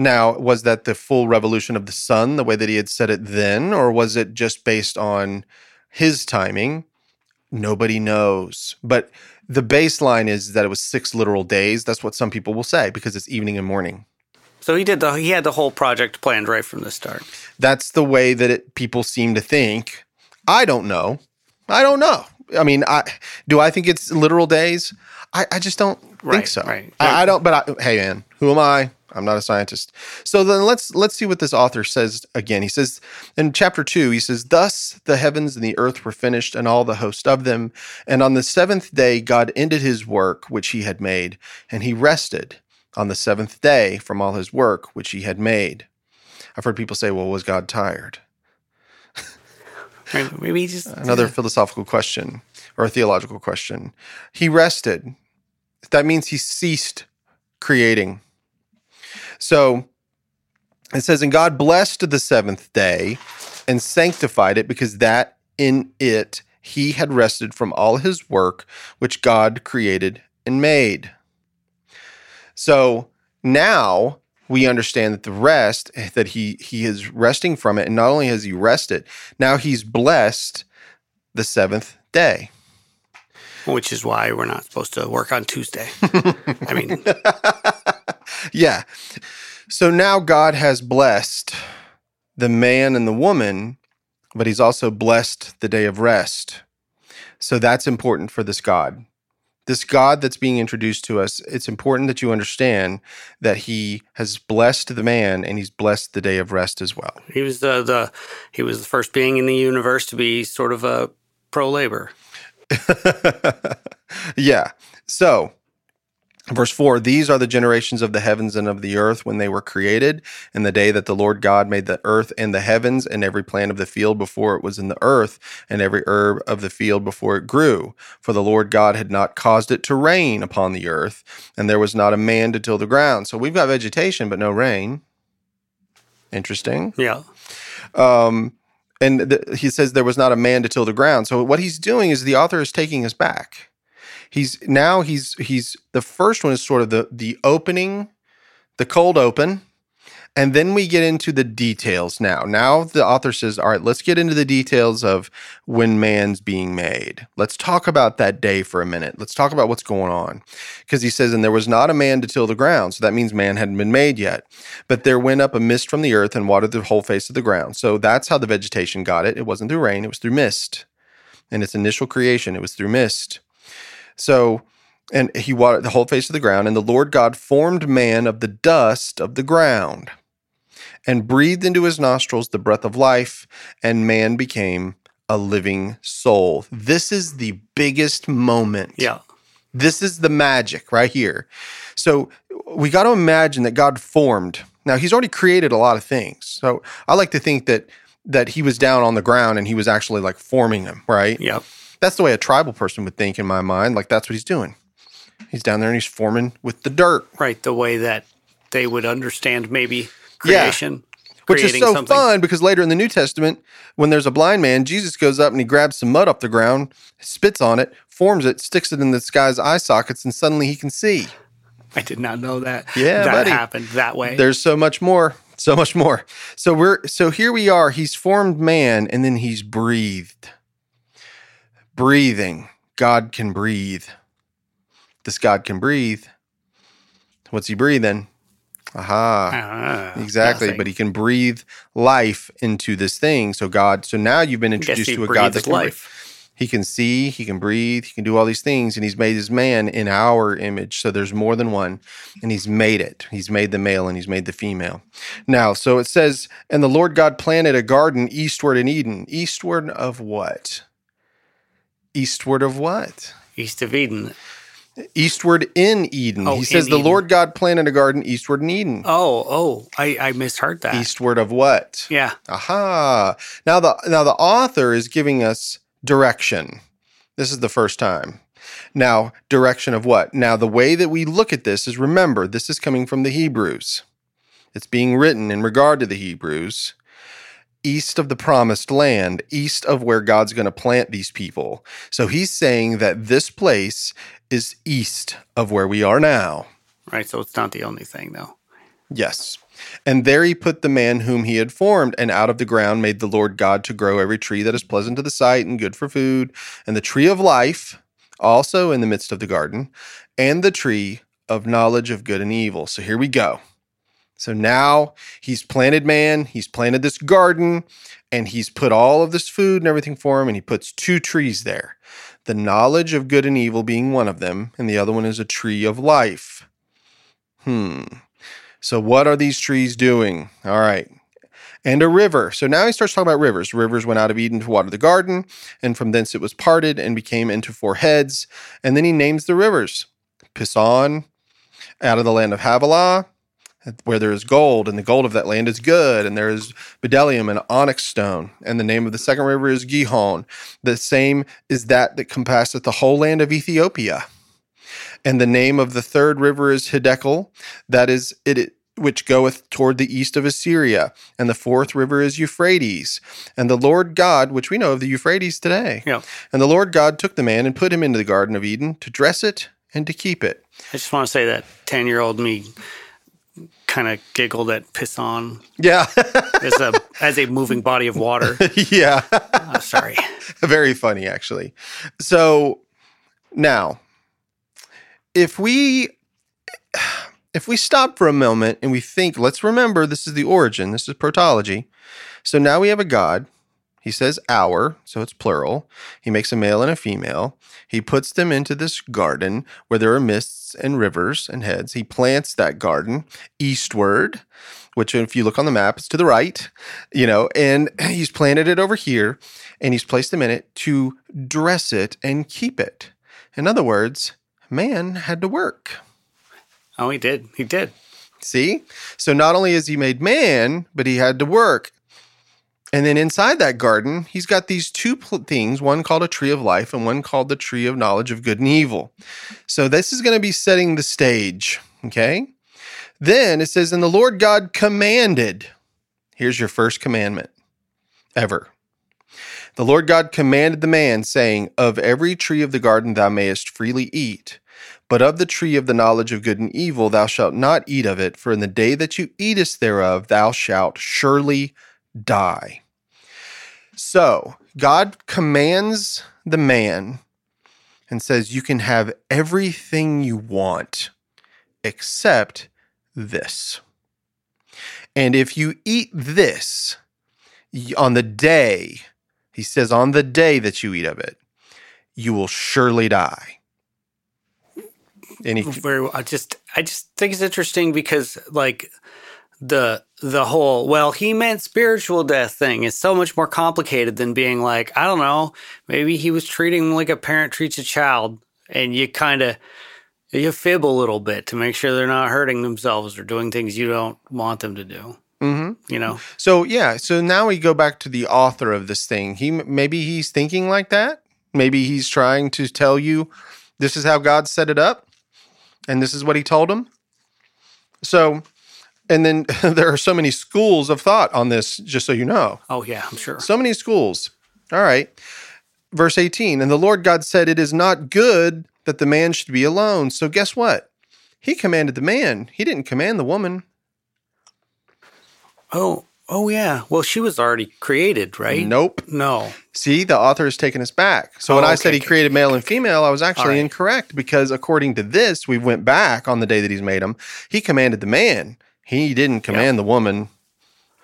Now, was that the full revolution of the sun, the way that he had said it then, or was it just based on his timing? Nobody knows. But the baseline is that it was six literal days. That's what some people will say because it's evening and morning. So he did the he had the whole project planned right from the start. That's the way that it, people seem to think. I don't know. I don't know. I mean, I do I think it's literal days? I, I just don't think so. right. I, I don't. But I, hey, man, who am I? I'm not a scientist. So then let's let's see what this author says again. He says in chapter two, he says, "Thus the heavens and the earth were finished, and all the host of them. And on the seventh day, God ended His work which He had made, and He rested on the seventh day from all His work which He had made." I've heard people say, "Well, was God tired?" Maybe just another philosophical question or a theological question. He rested. That means he ceased creating. So it says, And God blessed the seventh day and sanctified it because that in it he had rested from all his work which God created and made. So now we understand that the rest that he he is resting from it, and not only has he rested, now he's blessed the seventh day. which is why we're not supposed to work on Tuesday. I mean, yeah. So now God has blessed the man and the woman, but he's also blessed the day of rest. So that's important for this God. This God that's being introduced to us, it's important that you understand that he has blessed the man and he's blessed the day of rest as well. he was the the he was the first being in the universe to be sort of a pro labor. yeah. So, verse 4 These are the generations of the heavens and of the earth when they were created, in the day that the Lord God made the earth and the heavens, and every plant of the field before it was in the earth, and every herb of the field before it grew. For the Lord God had not caused it to rain upon the earth, and there was not a man to till the ground. So, we've got vegetation, but no rain. Interesting. Yeah. Um, and th- he says there was not a man to till the ground. So what he's doing is the author is taking us back. He's now he's he's the first one is sort of the the opening, the cold open, and then we get into the details now. Now the author says, "All right, let's get into the details of when man's being made. Let's talk about that day for a minute. Let's talk about what's going on." Because he says, "And there was not a man to till the ground." So that means man hadn't been made yet. But there went up a mist from the earth and watered the whole face of the ground. So that's how the vegetation got it. It wasn't through rain, it was through mist. In its initial creation, it was through mist. So, and he watered the whole face of the ground, and the Lord God formed man of the dust of the ground and breathed into his nostrils the breath of life, and man became a living soul. This is the biggest moment Yeah. this is the magic right here. So we got to imagine that God formed. Now, He's already created a lot of things. So I like to think that that he was down on the ground and he was actually like forming them, right? Yep. That's the way a tribal person would think in my mind. Like that's what he's doing. He's down there and he's forming with the dirt, Right. The way that they would understand maybe Yeah. creation. which is so something. fun because later in the New Testament, when there's a blind man, Jesus goes up and he grabs some mud off the ground, spits on it, forms it, sticks it in this guy's eye sockets, and suddenly he can see. I did not know that. Yeah, that buddy. happened that way. There's so much more, so much more. So we're so here we are. He's formed man, and then he's breathed. Breathing. God can breathe. This God can breathe. What's he breathing? Aha. Ah, Exactly, nothing. but he can breathe life into this thing. So God, so now you've been introduced to a God that's can breathe. life. He can see, he can breathe, he can do all these things, and he's made his man in our image. So there's more than one, and he's made it. He's made the male and he's made the female. Now, so it says, and the Lord God planted a garden eastward in Eden. Eastward of what? Eastward of what? East of Eden. Eastward in Eden. Oh, he says the Eden. Lord God planted a garden eastward in Eden. Oh, oh, I, I misheard that. Eastward of what? Yeah. Aha. Now the now the author is giving us direction. This is the first time. Now, direction of what? Now, the way that we look at this is remember, this is coming from the Hebrews. It's being written in regard to the Hebrews, east of the promised land, east of where God's going to plant these people. So he's saying that this place is east of where we are now. Right. So it's not the only thing, though. Yes. And there he put the man whom he had formed, and out of the ground made the Lord God to grow every tree that is pleasant to the sight and good for food, and the tree of life also in the midst of the garden, and the tree of knowledge of good and evil. So here we go. So now he's planted man, he's planted this garden, and he's put all of this food and everything for him, and he puts two trees there. The knowledge of good and evil being one of them, and the other one is a tree of life. Hmm. So, what are these trees doing? All right. And a river. So now he starts talking about rivers. Rivers went out of Eden to water the garden, and from thence it was parted and became into four heads. And then he names the rivers Pison, out of the land of Havilah, where there is gold, and the gold of that land is good, and there is bdellium and onyx stone. And the name of the second river is Gihon. The same is that that compasseth the whole land of Ethiopia. And the name of the third river is Hiddekel, that is it which goeth toward the east of Assyria. And the fourth river is Euphrates. And the Lord God, which we know of the Euphrates today. Yeah. And the Lord God took the man and put him into the Garden of Eden to dress it and to keep it. I just want to say that 10 year old me kind of giggled at Pison Yeah. as a, as a moving body of water. yeah. Oh, sorry. Very funny, actually. So now, if we if we stop for a moment and we think, let's remember this is the origin, this is protology. So now we have a God. He says our, so it's plural. He makes a male and a female. He puts them into this garden where there are mists and rivers and heads. He plants that garden eastward, which if you look on the map, it's to the right, you know, and he's planted it over here and he's placed them in it to dress it and keep it. In other words, man had to work. Oh, he did. He did. See? So not only has he made man, but he had to work. And then inside that garden, he's got these two pl- things, one called a tree of life and one called the tree of knowledge of good and evil. So this is going to be setting the stage, okay? Then it says, And the Lord God commanded. Here's your first commandment ever. The Lord God commanded the man, saying, Of every tree of the garden thou mayest freely eat, but of the tree of the knowledge of good and evil thou shalt not eat of it, for in the day that you eatest thereof thou shalt surely die. So God commands the man and says, You can have everything you want except this. And if you eat this on the day, he says, on the day that you eat of it, you will surely die. And he, Very well. I just I just think it's interesting because like the the whole well he meant spiritual death thing is so much more complicated than being like I don't know maybe he was treating like a parent treats a child and you kind of you fib a little bit to make sure they're not hurting themselves or doing things you don't want them to do. hmm You know, So yeah, so now we go back to the author of this thing. He maybe he's thinking like that. Maybe he's trying to tell you this is how God set it up, and this is what He told him. So, and then there are so many schools of thought on this. Just so you know, oh yeah, I'm sure. so many schools. All right, verse eighteen. And the Lord God said, "It is not good that the man should be alone." So guess what? He commanded the man. He didn't command the woman. Oh, oh yeah. Well, she was already created, right? Nope. No. See, the author has taken us back. So when Oh, I said he okay, created okay, male okay, and female, I was actually All right. incorrect because according to this, we went back on the day that he's made them. He commanded the man. He didn't command the woman.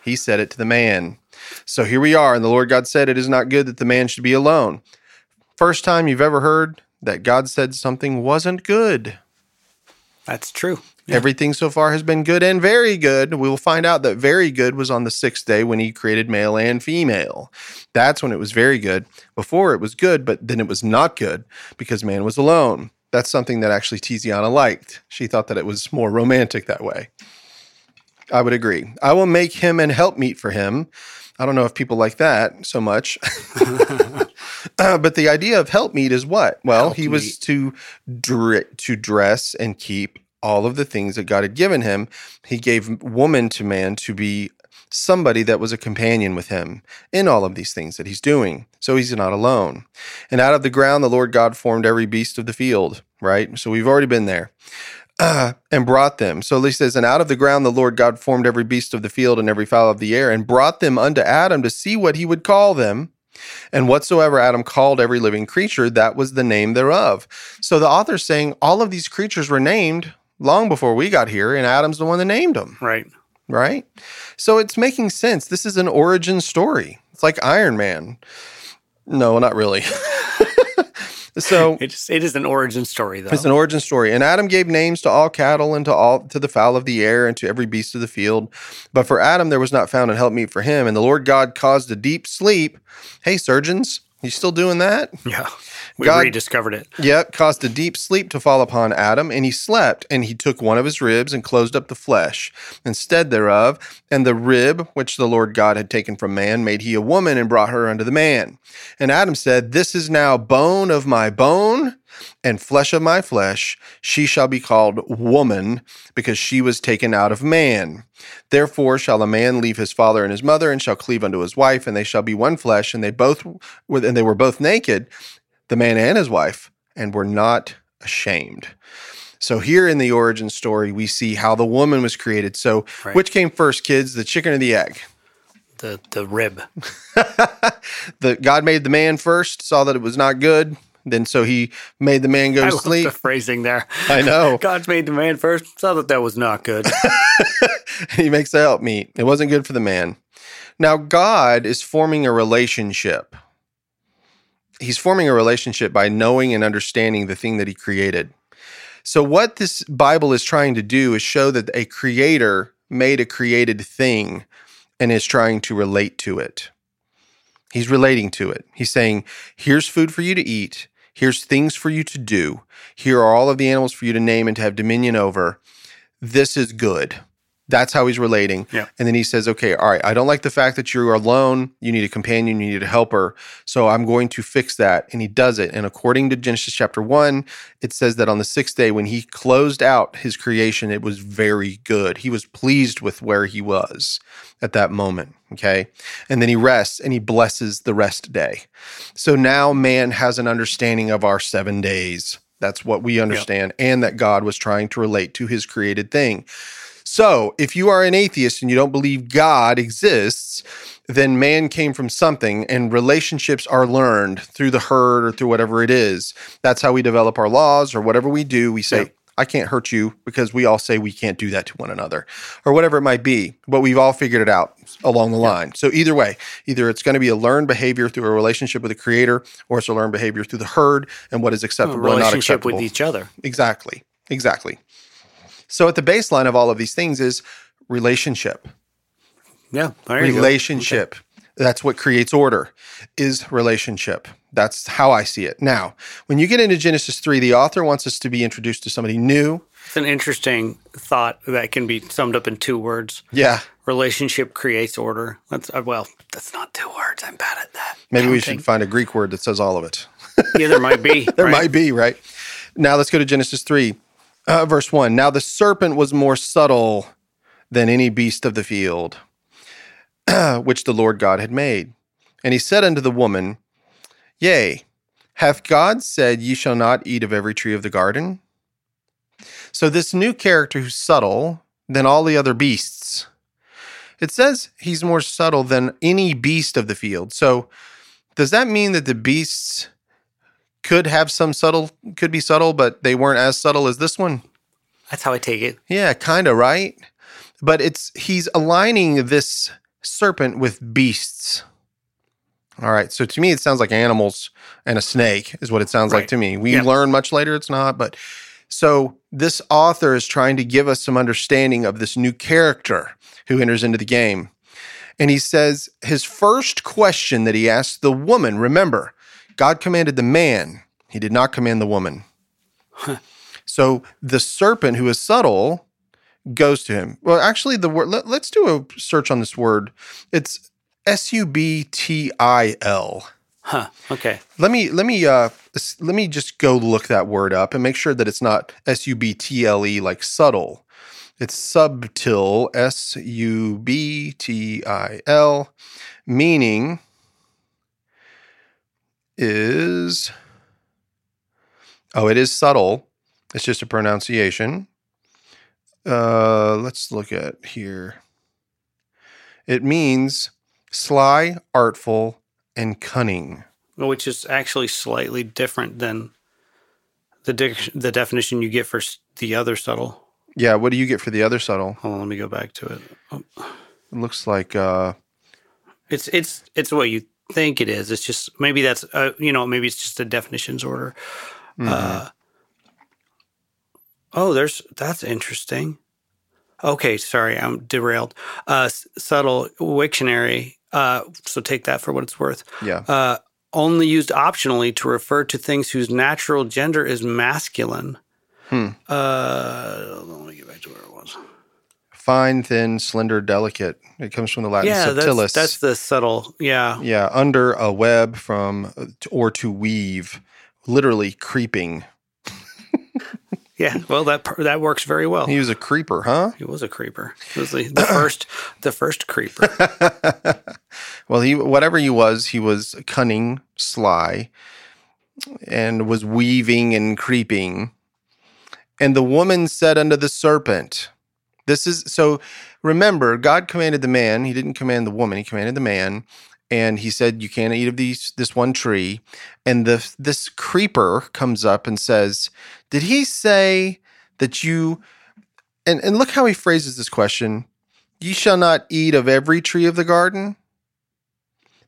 He said it to the man. So here we are, and the Lord God said, "It is not good that the man should be alone." First time you've ever heard that God said something wasn't good. That's true. Yeah. Everything so far has been good and very good. We will find out that very good was on the sixth day when he created male and female. That's when it was very good. Before it was good, but then it was not good because man was alone. That's something that actually Tiziana liked. She thought that it was more romantic that way. I would agree. I will make him an helpmeet for him. I don't know if people like that so much. Uh, but the idea of helpmeet is what? Well, he was to dre- to dress and keep all of the things that God had given him. He gave woman to man to be somebody that was a companion with him in all of these things that he's doing. So he's not alone. And out of the ground, the Lord God formed every beast of the field, right? So we've already been there. Uh, and brought them. So he says, and out of the ground the Lord God formed every beast of the field and every fowl of the air, and brought them unto Adam to see what he would call them. And whatsoever Adam called every living creature, that was the name thereof. So the author's saying all of these creatures were named long before we got here, and Adam's the one that named them, Right. right? So it's making sense. This is an origin story. It's like Iron Man. No, not really. so It's it is an origin story though. it's an origin story. And Adam gave names to all cattle and to all to the fowl of the air and to every beast of the field. But for Adam there was not found an helpmeet for him. And the Lord God caused a deep sleep. Hey, surgeons, you still doing that? yeah. We God- rediscovered it. Yep, caused a deep sleep to fall upon Adam, and he slept, and he took one of his ribs and closed up the flesh instead thereof. And the rib which the Lord God had taken from man made he a woman and brought her unto the man. And Adam said, This is now bone of my bone and flesh of my flesh. She shall be called woman because she was taken out of man. Therefore shall a man leave his father and his mother and shall cleave unto his wife, and they shall be one flesh. And they both and they were both naked, the man and his wife, and were not ashamed. So here in the origin story, we see how the woman was created. So Right. which came first, kids, the chicken or the egg? The the rib. the God made the man first, saw that it was not good. Then so he made the man go I to sleep. the phrasing there. I know. God's made the man first. Saw that that was not good. he makes the help meet. It wasn't good for the man. Now, God is forming a relationship. He's forming a relationship by knowing and understanding the thing that he created. So, what this Bible is trying to do is show that a creator made a created thing and is trying to relate to it. He's relating to it. He's saying, here's food for you to eat. Here's things for you to do. Here are all of the animals for you to name and to have dominion over. This is good. That's how he's relating. Yeah. And then he says, okay, all right, I don't like the fact that you're alone. You need a companion, you need a helper. So I'm going to fix that. And he does it. And according to Genesis chapter one, it says that on the sixth day, when he closed out his creation, it was very good. He was pleased with where he was at that moment. Okay. And then he rests and he blesses the rest day. So now man has an understanding of our seven days. That's what we understand, and that God was trying to relate to his created thing. So, if you are an atheist and you don't believe God exists, then man came from something, and relationships are learned through the herd or through whatever it is. That's how we develop our laws or whatever we do. We say, Yeah. I can't hurt you because we all say we can't do that to one another or whatever it might be. But we've all figured it out along the line. So, either way, either it's going to be a learned behavior through a relationship with the creator or it's a learned behavior through the herd and what is A acceptable and not relationship acceptable. with each other. Exactly. Exactly. So at the baseline of all of these things is relationship. Yeah. There you go. relationship. That's what creates order is relationship. That's how I see it. Now, when you get into Genesis 3, the author wants us to be introduced to somebody new. It's an interesting thought that can be summed up in two words: Yeah. Relationship creates order. That's uh, well, that's not two words. I'm bad at that. Maybe we should find a Greek word that says all of it. Yeah, there might be. There right? might be, right? Now let's go to Genesis 3, uh, verse 1. Now the serpent was more subtle than any beast of the field, which the Lord God had made. And he said unto the woman, Yea, hath God said, Ye shall not eat of every tree of the garden? So this new character who's subtle than all the other beasts. It says he's more subtle than any beast of the field. So does that mean that the beasts could have some subtle could be subtle but they weren't as subtle as this one. That's how I take it. yeah kind of right? But it's he's aligning this serpent with beasts. All right so to me it sounds like animals and a snake is what it sounds like to me. We Yeah. learn much later it's not but so this author is trying to give us some understanding of this new character who enters into the game. And he says his first question that he asks the woman remember God commanded the man, he did not command the woman. so the serpent who is subtle goes to him. Well, actually, the word, let, us do a search on this word. It's S U B T I L. Huh. Okay. Let me let me uh let me just go look that word up and make sure that it's not S U B T L E like subtle. It's subtil S U B T I L meaning is oh it is subtle. It's just a pronunciation. Uh let's look at here. It means sly, artful, and cunning. Which is actually slightly different than the dic- the definition you get for s- the other subtle. Yeah, what do you get for the other subtle? Hold on, let me go back to it. Oh, It looks like uh It's it's it's what you think it is. It's just maybe that's uh, you know maybe it's just a definitions order. mm-hmm. Uh, oh, there's that's interesting. Okay, sorry, I'm derailed. Uh, subtle Wiktionary. Uh, so take that for what it's worth. yeah. Uh, only used optionally to refer to things whose natural gender is masculine. Hmm. Uh, let me get back to where it was. Fine, thin, slender, delicate. It comes from the Latin yeah, subtilis. that's, that's the subtle. Yeah, yeah, under a web from uh, or to weave, literally creeping. yeah. Well, that that works very well. He was a creeper, huh? He was a creeper. He was the, the first, the first creeper. well, he whatever he was, he was cunning, sly, and was weaving and creeping. And the woman said unto the serpent, This is so remember, God commanded the man, he didn't command the woman, he commanded the man, and he said, You can't eat of these this one tree. And the this creeper comes up and says, Did he say that you and, and look how he phrases this question. Ye shall not eat of every tree of the garden.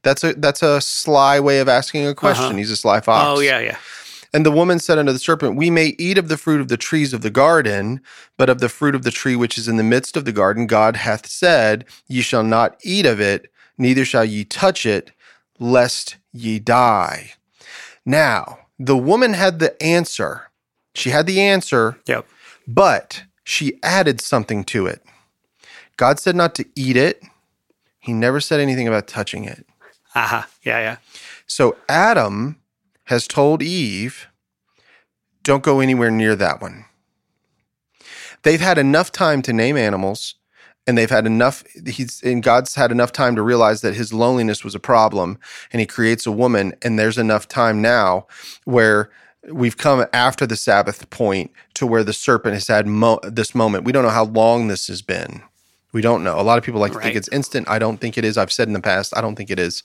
That's a that's a sly way of asking a question. Uh-huh. He's a sly fox. oh yeah, yeah. And the woman said unto the serpent, We may eat of the fruit of the trees of the garden, but of the fruit of the tree which is in the midst of the garden, God hath said, Ye shall not eat of it, neither shall ye touch it, lest ye die. Now, the woman had the answer. She had the answer, Yep. but she added something to it. God said not to eat it. He never said anything about touching it. Aha. Yeah, yeah. So Adam has told Eve, don't go anywhere near that one. They've had enough time to name animals and they've had enough he's and God's had enough time to realize that his loneliness was a problem and he creates a woman and there's enough time now where we've come after the Sabbath point to where the serpent has had mo- this moment. We don't know how long this has been. We don't know. A lot of people like to think it's instant. I don't think it is. I've said in the past, I don't think it is.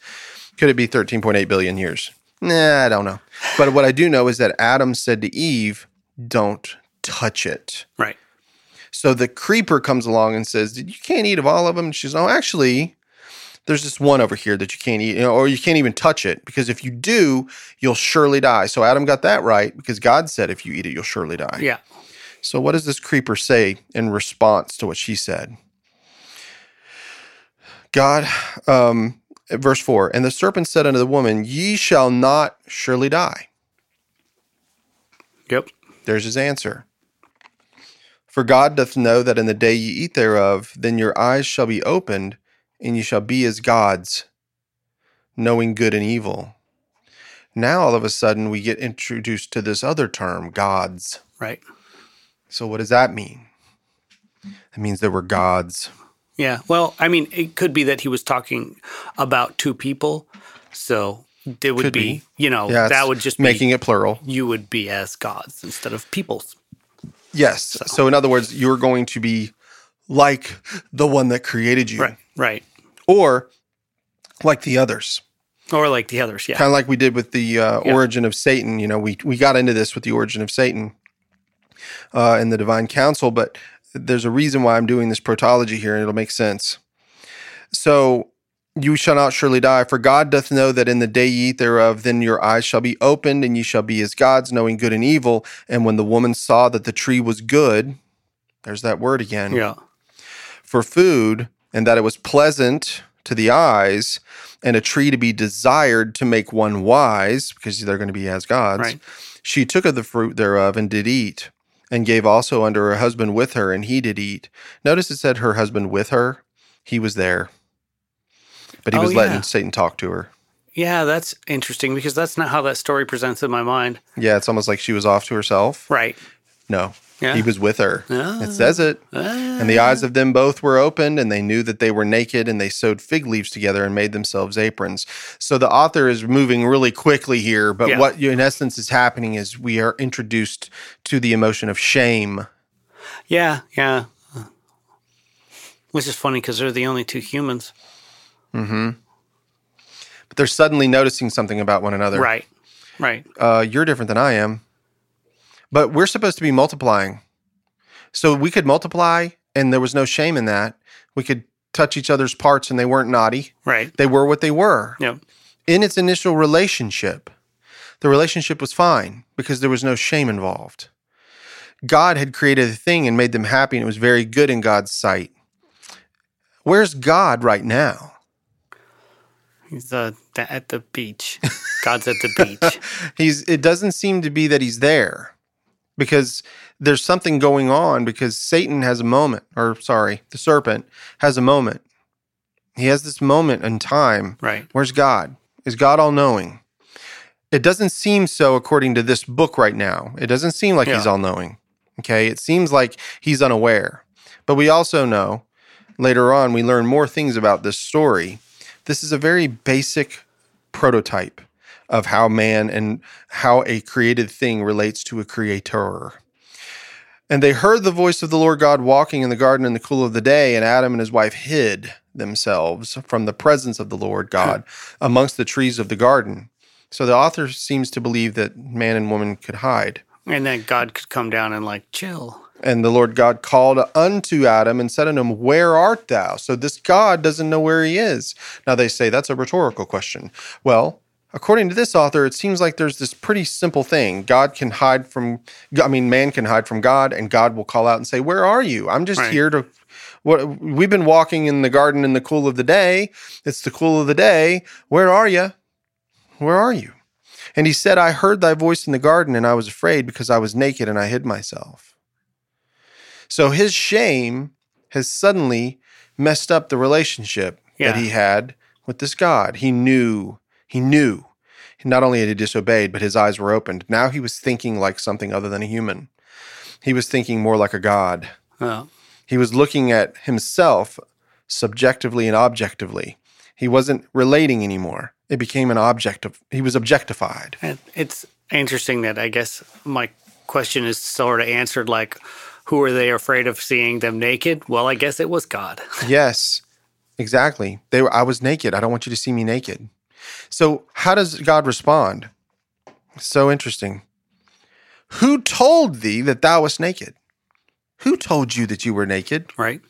Could it be 13.8 billion years? Nah, I don't know. But what I do know is that Adam said to Eve, don't touch it. Right. So the creeper comes along and says, You can't eat of all of them. And she's, Oh, actually, there's this one over here that you can't eat, or you can't even touch it because if you do, you'll surely die. So Adam got that right because God said, If you eat it, you'll surely die. Yeah. So what does this creeper say in response to what she said? God, um, verse 4 And the serpent said unto the woman, Ye shall not surely die. Yep. There's his answer. For God doth know that in the day ye eat thereof, then your eyes shall be opened, and ye shall be as gods, knowing good and evil. Now, all of a sudden, we get introduced to this other term, gods. Right. So, what does that mean? It means there were gods. Yeah. Well, I mean, it could be that he was talking about two people. So it would be, be. you know, Yeah, that would just be, making it plural. you would be as gods instead of peoples. Yes. So, in other words, you're going to be like the one that created you, Right. Right. or like the others. Or like the others. Yeah. kind of like we did with the uh, Yeah. origin of Satan. You know, we we got into this with the origin of Satan uh, in the divine council, but there's a reason why I'm doing this protology here, and it'll make sense. So. You shall not surely die, for God doth know that in the day ye eat thereof, then your eyes shall be opened, and ye shall be as gods, knowing good and evil. And when the woman saw that the tree was good, there's that word again yeah. for food, and that it was pleasant to the eyes, and a tree to be desired to make one wise, because they're going to be as gods. Right. She took of the fruit thereof and did eat, and gave also unto her husband with her, and he did eat. Notice it said her husband with her. He was there. But he Oh, was letting yeah. Satan talk to her. Yeah. That's interesting because that's not how that story presents in my mind. Yeah, it's almost like she was off to herself. Right. No, Yeah. he was with her. Ah. It says it. And the eyes of them both were opened, and they knew that they were naked, and they sewed fig leaves together and made themselves aprons. So the author is moving really quickly here, but Yeah. what in essence is happening is we are introduced to the emotion of shame. Yeah. Yeah. Which is funny because they're the only two humans. Mm-hmm. But they're suddenly noticing something about one another. Right. Right. Uh, you're different than I am, but we're supposed to be multiplying. So we could multiply, and there was no shame in that. We could touch each other's parts, and they weren't naughty. Right. They were what they were. Yep. in its initial relationship, the relationship was fine because there was no shame involved. God had created a thing and made them happy, and it was very good in God's sight. Where's God right now? He's uh, at the beach. God's at the beach. He's it doesn't seem to be that he's there because there's something going on because Satan has a moment, or sorry, the serpent has a moment. He has this moment in time Right. Where's God? Is God all knowing? It doesn't seem so according to this book right now. It doesn't seem like he's all knowing. Okay. It seems like he's unaware. But we also know later on, we learn more things about this story. This is a very basic prototype of how man and how a created thing relates to a creator. And they heard the voice of the Lord God walking in the garden in the cool of the day, and Adam and his wife hid themselves from the presence of the Lord hmm. God amongst the trees of the garden. So the author seems to believe that man and woman could hide. And then God could come down and like chill. And the Lord God called unto Adam and said unto him, Where art thou? So this God doesn't know where he is. Now they say that's a rhetorical question. Well, according to this author, it seems like there's this pretty simple thing. God can hide from, I mean, man can hide from God, and God will call out and say, Where are you? I'm just Right. here to. What we've been walking in the garden in the cool of the day. It's the cool of the day. Where are you? Where are you? And he said, I heard thy voice in the garden, and I was afraid because I was naked and I hid myself. So his shame has suddenly messed up the relationship Yeah. that he had with this God. He knew, he knew. Not only had he disobeyed, but his eyes were opened. Now he was thinking like something other than a human. He was thinking more like a God. Oh, He was looking at himself subjectively and objectively. He wasn't relating anymore. It became an object of, he was objectified. and it's interesting that I guess my question is sort of answered like, who are they afraid of seeing them naked? Well, I guess it was God. Yes, exactly. They were, I was naked. I don't want you to see me naked. So, how does God respond? So interesting. Who told thee that thou wast naked? Who told you that you were naked? Right.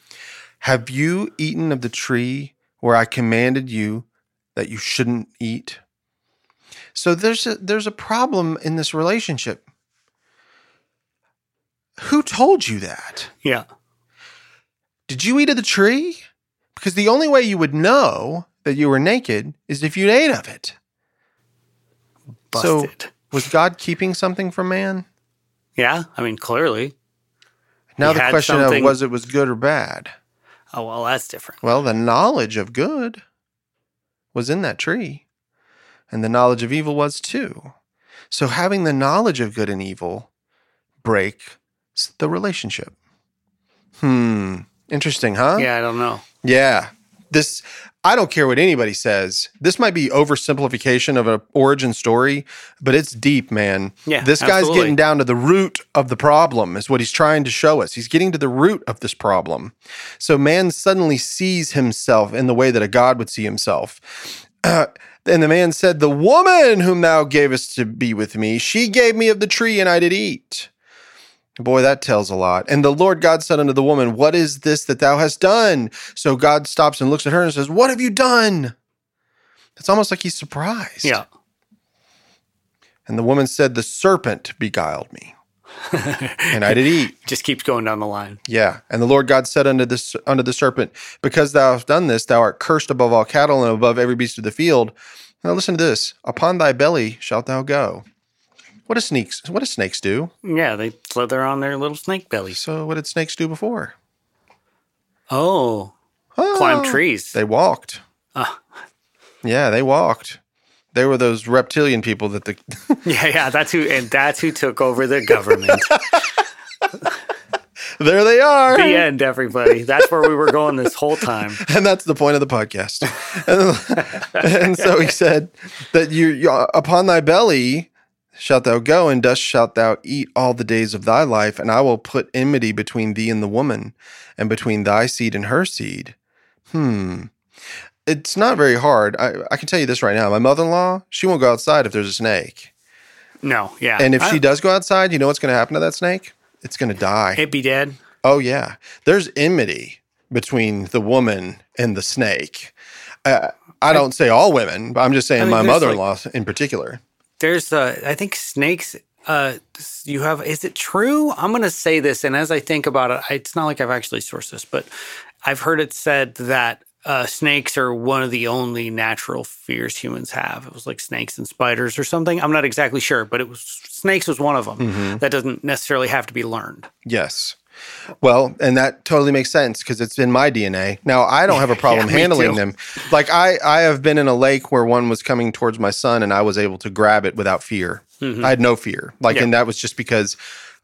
Have you eaten of the tree where I commanded you that you shouldn't eat? So there's a, there's a problem in this relationship. Who told you that? Yeah. Did you eat of the tree? Because the only way you would know that you were naked is if you ate of it. So- Was God keeping something from man? yeah. I mean, clearly. Now He the question of something- was it was good or bad? Oh well, that's different. Well, the knowledge of good was in that tree, and the knowledge of evil was too. So having the knowledge of good and evil breaks the relationship. Hmm. Interesting, huh? Yeah, I don't know. Yeah. This I don't care what anybody says. This might be oversimplification of an origin story, but it's deep, man. Yeah, This guy's absolutely. getting down to the root of the problem is what he's trying to show us. He's getting to the root of this problem. So man suddenly sees himself in the way that a god would see himself. Uh, and the man said, "The woman whom thou gavest to be with me, she gave me of the tree and I did eat." Boy, that tells a lot. And the Lord God said unto the woman, What is this that thou hast done? So God stops and looks at her and says, What have you done? It's almost like he's surprised. Yeah. And the woman said, The serpent beguiled me, and I did eat. Just keeps going down the line. Yeah. And the Lord God said unto this unto the serpent, Because thou hast done this, thou art cursed above all cattle and above every beast of the field. Now listen to this: Upon thy belly shalt thou go. What do snakes? What do snakes do? Yeah, they slither on their little snake bellies. So what did snakes do before? Oh, Oh, climb trees. They walked. Ah. Yeah, they walked. They were those reptilian people that the yeah, yeah. That's who, and that's who took over the government. there they are. the end, everybody. That's where we were going this whole time. and that's the point of the podcast. and, and so he said that you, you upon thy belly shalt thou go, and dust shalt thou eat all the days of thy life, and I will put enmity between thee and the woman, and between thy seed and her seed. Hmm. It's not very hard. I, I can tell you this right now. My mother-in-law, she won't go outside if there's a snake. No, yeah. And if I- she does go outside, you know what's going to happen to that snake? It's going to die. it be dead. Oh yeah, there's enmity between the woman and the snake. Uh, I don't say all women, but I'm just saying I mean, my mother-in-law in particular. There's, uh, I think snakes. Uh, you have. Is it true? I'm going to say this, and as I think about it, I- it's not like I've actually sourced this, but I've heard it said that uh, snakes are one of the only natural fears humans have. It was like snakes and spiders or something. I'm not exactly sure, but it was snakes was one of them. Mm-hmm. That doesn't necessarily have to be learned. Yes. Well, and that totally makes sense because it's in my DNA. Now, I don't have a problem Yeah, handling them. Like I, I have been in a lake where one was coming towards my son, and I was able to grab it without fear. I had no fear. Like, Mm-hmm. Yeah. and that was just because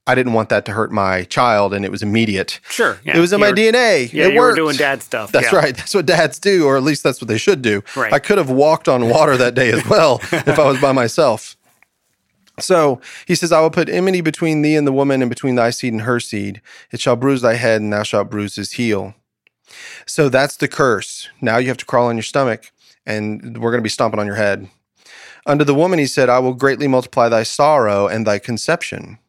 I didn't want that to hurt my child, and it was immediate. Sure, yeah. it was in my You're- DNA. Yeah, it you worked. were doing dad stuff. That's yeah. right. That's what dads do, or at least that's what they should do. Right. I could have walked on water that day as well if I was by myself. So he says, I will put enmity between thee and the woman, and between thy seed and her seed. It shall bruise thy head, and thou shalt bruise his heel. So that's the curse. Now you have to crawl on your stomach, and we're going to be stomping on your head. Unto the woman he said, I will greatly multiply thy sorrow and thy conception.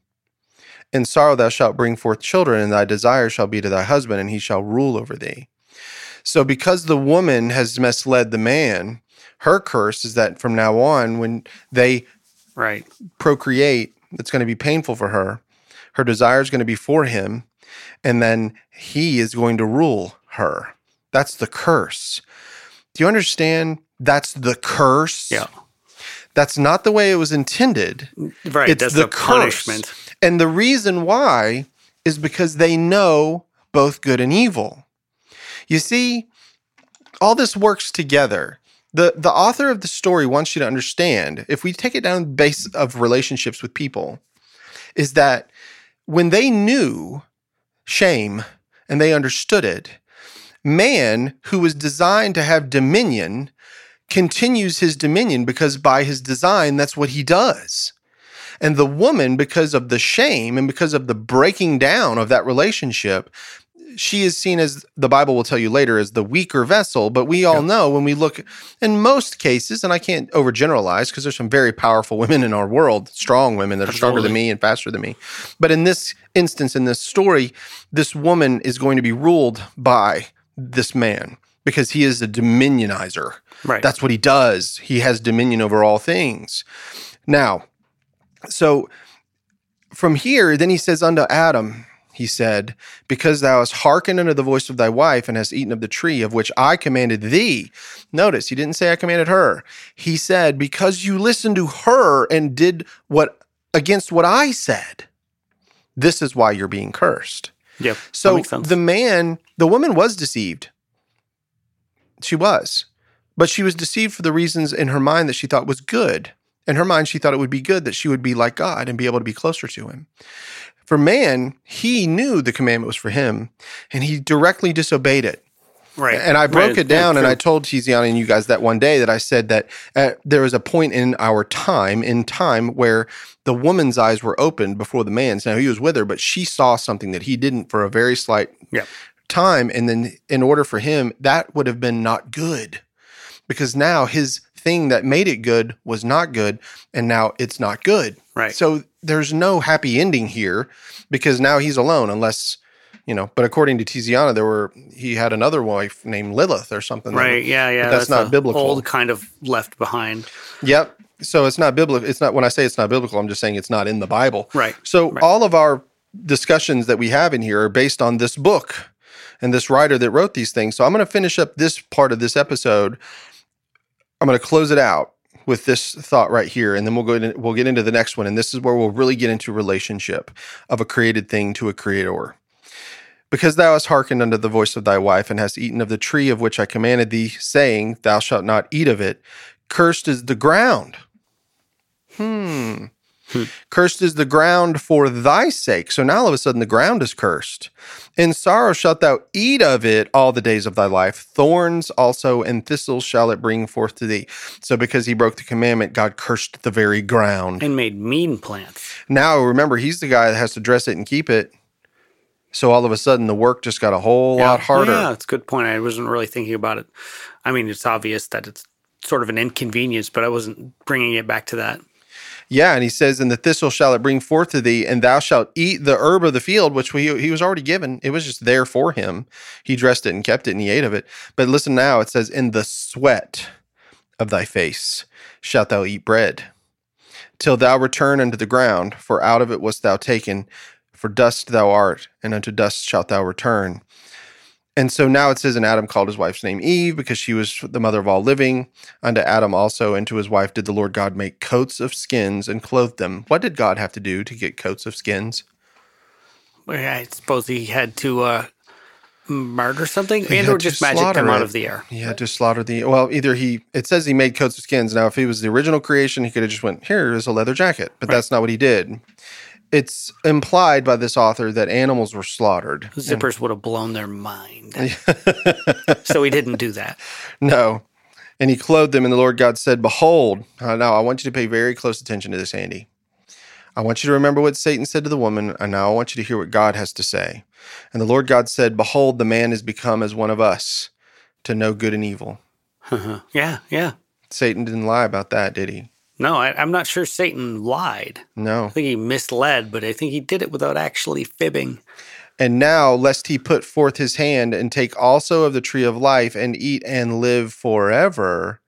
In sorrow thou shalt bring forth children, and thy desire shall be to thy husband, and he shall rule over thee. So, because the woman has misled the man, her curse is that from now on, when they Right. procreate, it's going to be painful for her. Her desire is going to be for him, and then he is going to rule her. That's the curse. Do you understand? That's the curse. Yeah. That's not the way it was intended. Right. It's That's the the, curse. punishment. And the reason why is because they know both good and evil. You see, all this works together. The the author of the story wants you to understand, if we take it down the base of relationships with people, is that when they knew shame and they understood it, man who was designed to have dominion continues his dominion because by his design, that's what he does. And the woman, because of the shame and because of the breaking down of that relationship, she is seen as the Bible will tell you later as the weaker vessel. But we all know when we look in most cases, and I can't overgeneralize because there's some very powerful women in our world, strong women that are stronger than me and faster than me. But in this instance, in this story, this woman is going to be ruled by this man because he is a dominionizer. Right. That's what he does. He has dominion over all things. Now, so from here, then he says unto Adam, he said, Because thou hast hearkened unto the voice of thy wife and hast eaten of the tree of which I commanded thee. Notice, he didn't say I commanded her. He said, Because you listened to her and did what against what I said, this is why you're being cursed. Yep. that So makes sense. the man, the woman was deceived. She was. But she was deceived for the reasons in her mind that she thought was good. In her mind, she thought it would be good that she would be like God and be able to be closer to him. For man, he knew the commandment was for him and he directly disobeyed it. right. And I broke Right. it down Yeah, and I told Tiziana and you guys that one day that I said that uh, there was a point in our time, in time, where the woman's eyes were opened before the man's. Now he was with her, but she saw something that he didn't for a very slight Yeah. time. And then in order for him, that would have been not good because now his thing that made it good was not good. And now it's not good. Right. So there's no happy ending here because now he's alone unless you know but according to tiziana there were he had another wife named lilith or something that- Right. Yeah. Yeah. but that's not biblical. Old kind of left behind. yep so it's not biblical it's not when i say it's not biblical i'm just saying it's not in the bible Right. so Right. all of our discussions that we have in here are based on this book and this writer that wrote these things so i'm going to finish up this part of this episode i'm going to close it out with this thought right here and then we'll go in, we'll get into the next one and this is where we'll really get into relationship of a created thing to a creator because thou hast hearkened unto the voice of thy wife and hast eaten of the tree of which I commanded thee, saying, Thou shalt not eat of it, cursed is the ground. Hmm. Hmm. Cursed is the ground for thy sake. So now all of a sudden the ground is cursed. In sorrow shalt thou eat of it all the days of thy life. Thorns also and thistles shall it bring forth to thee. So because he broke the commandment, God cursed the very ground. And made mean plants. Now remember, he's the guy that has to dress it and keep it. So all of a sudden, the work just got a whole lot harder. Yeah, that's a good point. I wasn't really thinking about it. I mean, it's obvious that it's sort of an inconvenience, but I wasn't bringing it back to that. Yeah, and he says, "And the thistle shall it bring forth to thee, and thou shalt eat the herb of the field, which we, he was already given. It was just there for him. He dressed it and kept it, and he ate of it. But listen now, it says, "In the sweat of thy face shalt thou eat bread, till thou return unto the ground, for out of it wast thou taken. For dust thou art, and unto dust shalt thou return." And so now it says, and Adam called his wife's name Eve because she was the mother of all living. Unto Adam also and to his wife did the Lord God make coats of skins and clothe them. What did God have to do to get coats of skins? Well, I suppose he had to uh, murder something He and or just magic slaughter come out of the air. He had to slaughter the well. Either he it says he made coats of skins. Now, if he was the original creation, he could have just went here is a leather jacket, but that's not what he did. It's implied by this author that animals were slaughtered. Zippers would have blown their mind. so he didn't do that. No. And he clothed them, and the Lord God said, Behold, uh, now I want you to pay very close attention to this, Andy. I want you to remember what Satan said to the woman, and now I want you to hear what God has to say. And the Lord God said, Behold, the man is become as one of us to know good and evil. yeah, yeah. Satan didn't lie about that, did he? No, I, I'm not sure Satan lied. No. I think he misled, but I think he did it without actually fibbing. And now, lest he put forth his hand and take also of the tree of life and eat and live forever.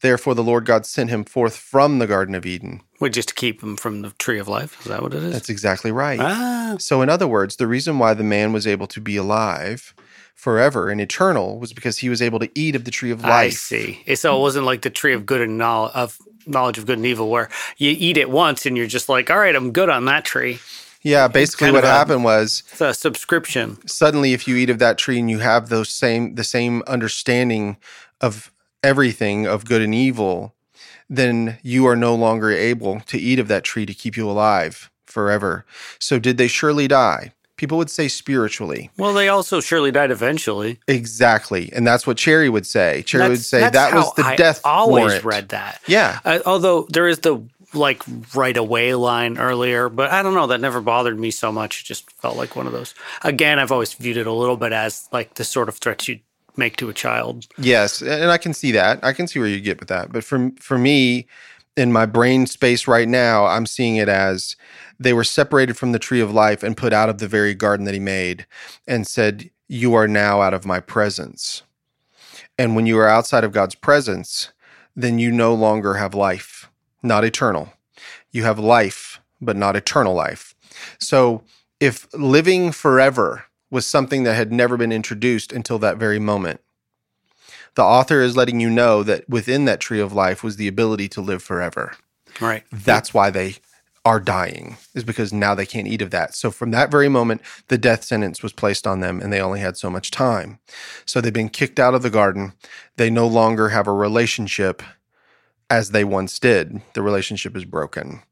Therefore, the Lord God sent him forth from the Garden of Eden. Well, just to keep him from the tree of life. Is that what it is? That's exactly right. ah, So, in other words, the reason why the man was able to be alive forever and eternal was because he was able to eat of the tree of life. I see. So it wasn't like the tree of good and knowledge of knowledge of good and evil, where you eat it once and you're just like, all right, I'm good on that tree. Yeah, basically what a- happened was It's a subscription. suddenly if you eat of that tree and you have those same the same understanding of everything of good and evil, then you are no longer able to eat of that tree to keep you alive forever. So did they surely die? People would say spiritually. Well, they also surely died eventually. Exactly. And that's what Cherry would say. Cherry would say that was the I death always warrant. read that. Yeah. Uh, although there is the like right away line earlier, but I don't know. That never bothered me so much. It just felt like one of those. Again, I've always viewed it a little bit as like the sort of threat you'd make to a child. Yes, and I can see that. I can see where you get with that. But for for me, in my brain space right now, I'm seeing it as they were separated from the tree of life and put out of the very garden that he made, and said, "You are now out of my presence." And when you are outside of God's presence, then you no longer have life, not eternal. You have life, but not eternal life. So if living forever was something that had never been introduced until that very moment, the author is letting you know that within that tree of life was the ability to live forever. Right. That's why they are dying is because now they can't eat of that. So from that very moment, the death sentence was placed on them and they only had so much time. So they've been kicked out of the garden. They no longer have a relationship as they once did. The relationship is broken.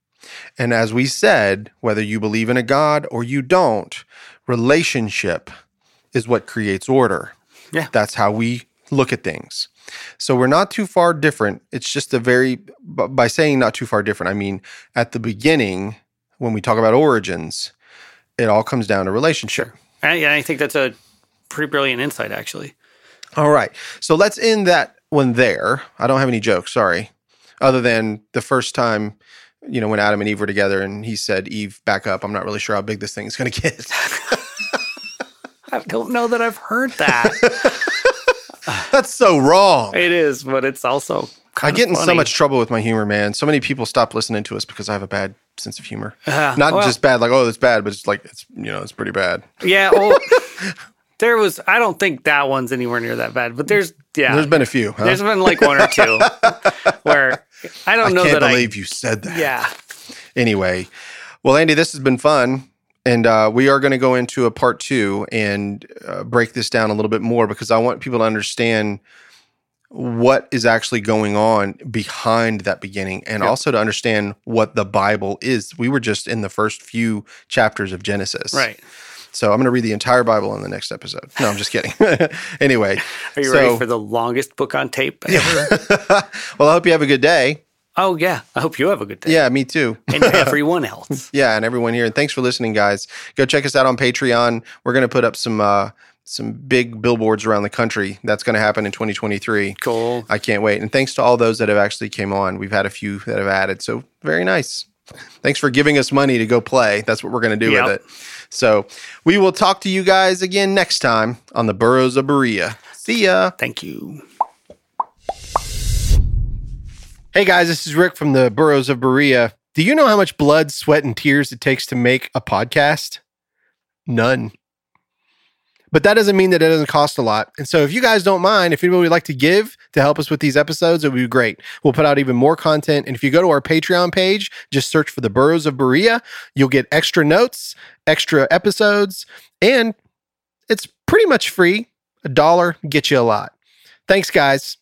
And as we said, whether you believe in a God or you don't, relationship is what creates order. Yeah. That's how we look at things. So we're not too far different. It's just a very, by saying not too far different, I mean, at the beginning, when we talk about origins, it all comes down to relationship. And, yeah, I think that's a pretty brilliant insight, actually. All right. So let's end that one there. I don't have any jokes, sorry. Other than the first time, you know, when Adam and Eve were together and he said, Eve, back up. I'm not really sure how big this thing is going to get. I don't know that I've heard that. That's so wrong. it is, but it's also I get in of so much trouble with my humor, man. So many people stop listening to us because I have a bad sense of humor. Uh, Not well, just bad, like, oh, that's bad, but it's like, it's, you know, it's pretty bad. Yeah, well, there was. I don't think that one's anywhere near that bad, but there's yeah. There's been a few, huh? There's been like one or two where I don't I know can't that believe you said that. Yeah, Anyway, well, Andy, this has been fun. And uh, we are going to go into a part two and uh, break this down a little bit more because I want people to understand what is actually going on behind that beginning and Yep. also to understand what the Bible is. We were just in the first few chapters of Genesis. right. So I'm going to read the entire Bible in the next episode. No, I'm just kidding. anyway. Are you so- ready for the longest book on tape ever? well, I hope you have a good day. Oh yeah, I hope you have a good day. Yeah, me too. and everyone else. Yeah, and everyone here. And thanks for listening, guys. Go check us out on Patreon. We're going to put up some uh, some big billboards around the country. That's going to happen in 2023. Cool. I can't wait. And thanks to all those that have actually came on. We've had a few that have added. So very nice. Thanks for giving us money to go play. That's what we're going to do Yep. with it. So we will talk to you guys again next time on the Burros of Berea. See ya. Thank you. Hey guys, this is Rick from the Burros of Berea. Do you know how much blood, sweat, and tears it takes to make a podcast? None. But that doesn't mean that it doesn't cost a lot. And so if you guys don't mind, if anybody would like to give to help us with these episodes, it would be great. We'll put out even more content. And if you go to our Patreon page, just search for the Burros of Berea, you'll get extra notes, extra episodes, and it's pretty much free. A dollar gets you a lot. Thanks, guys.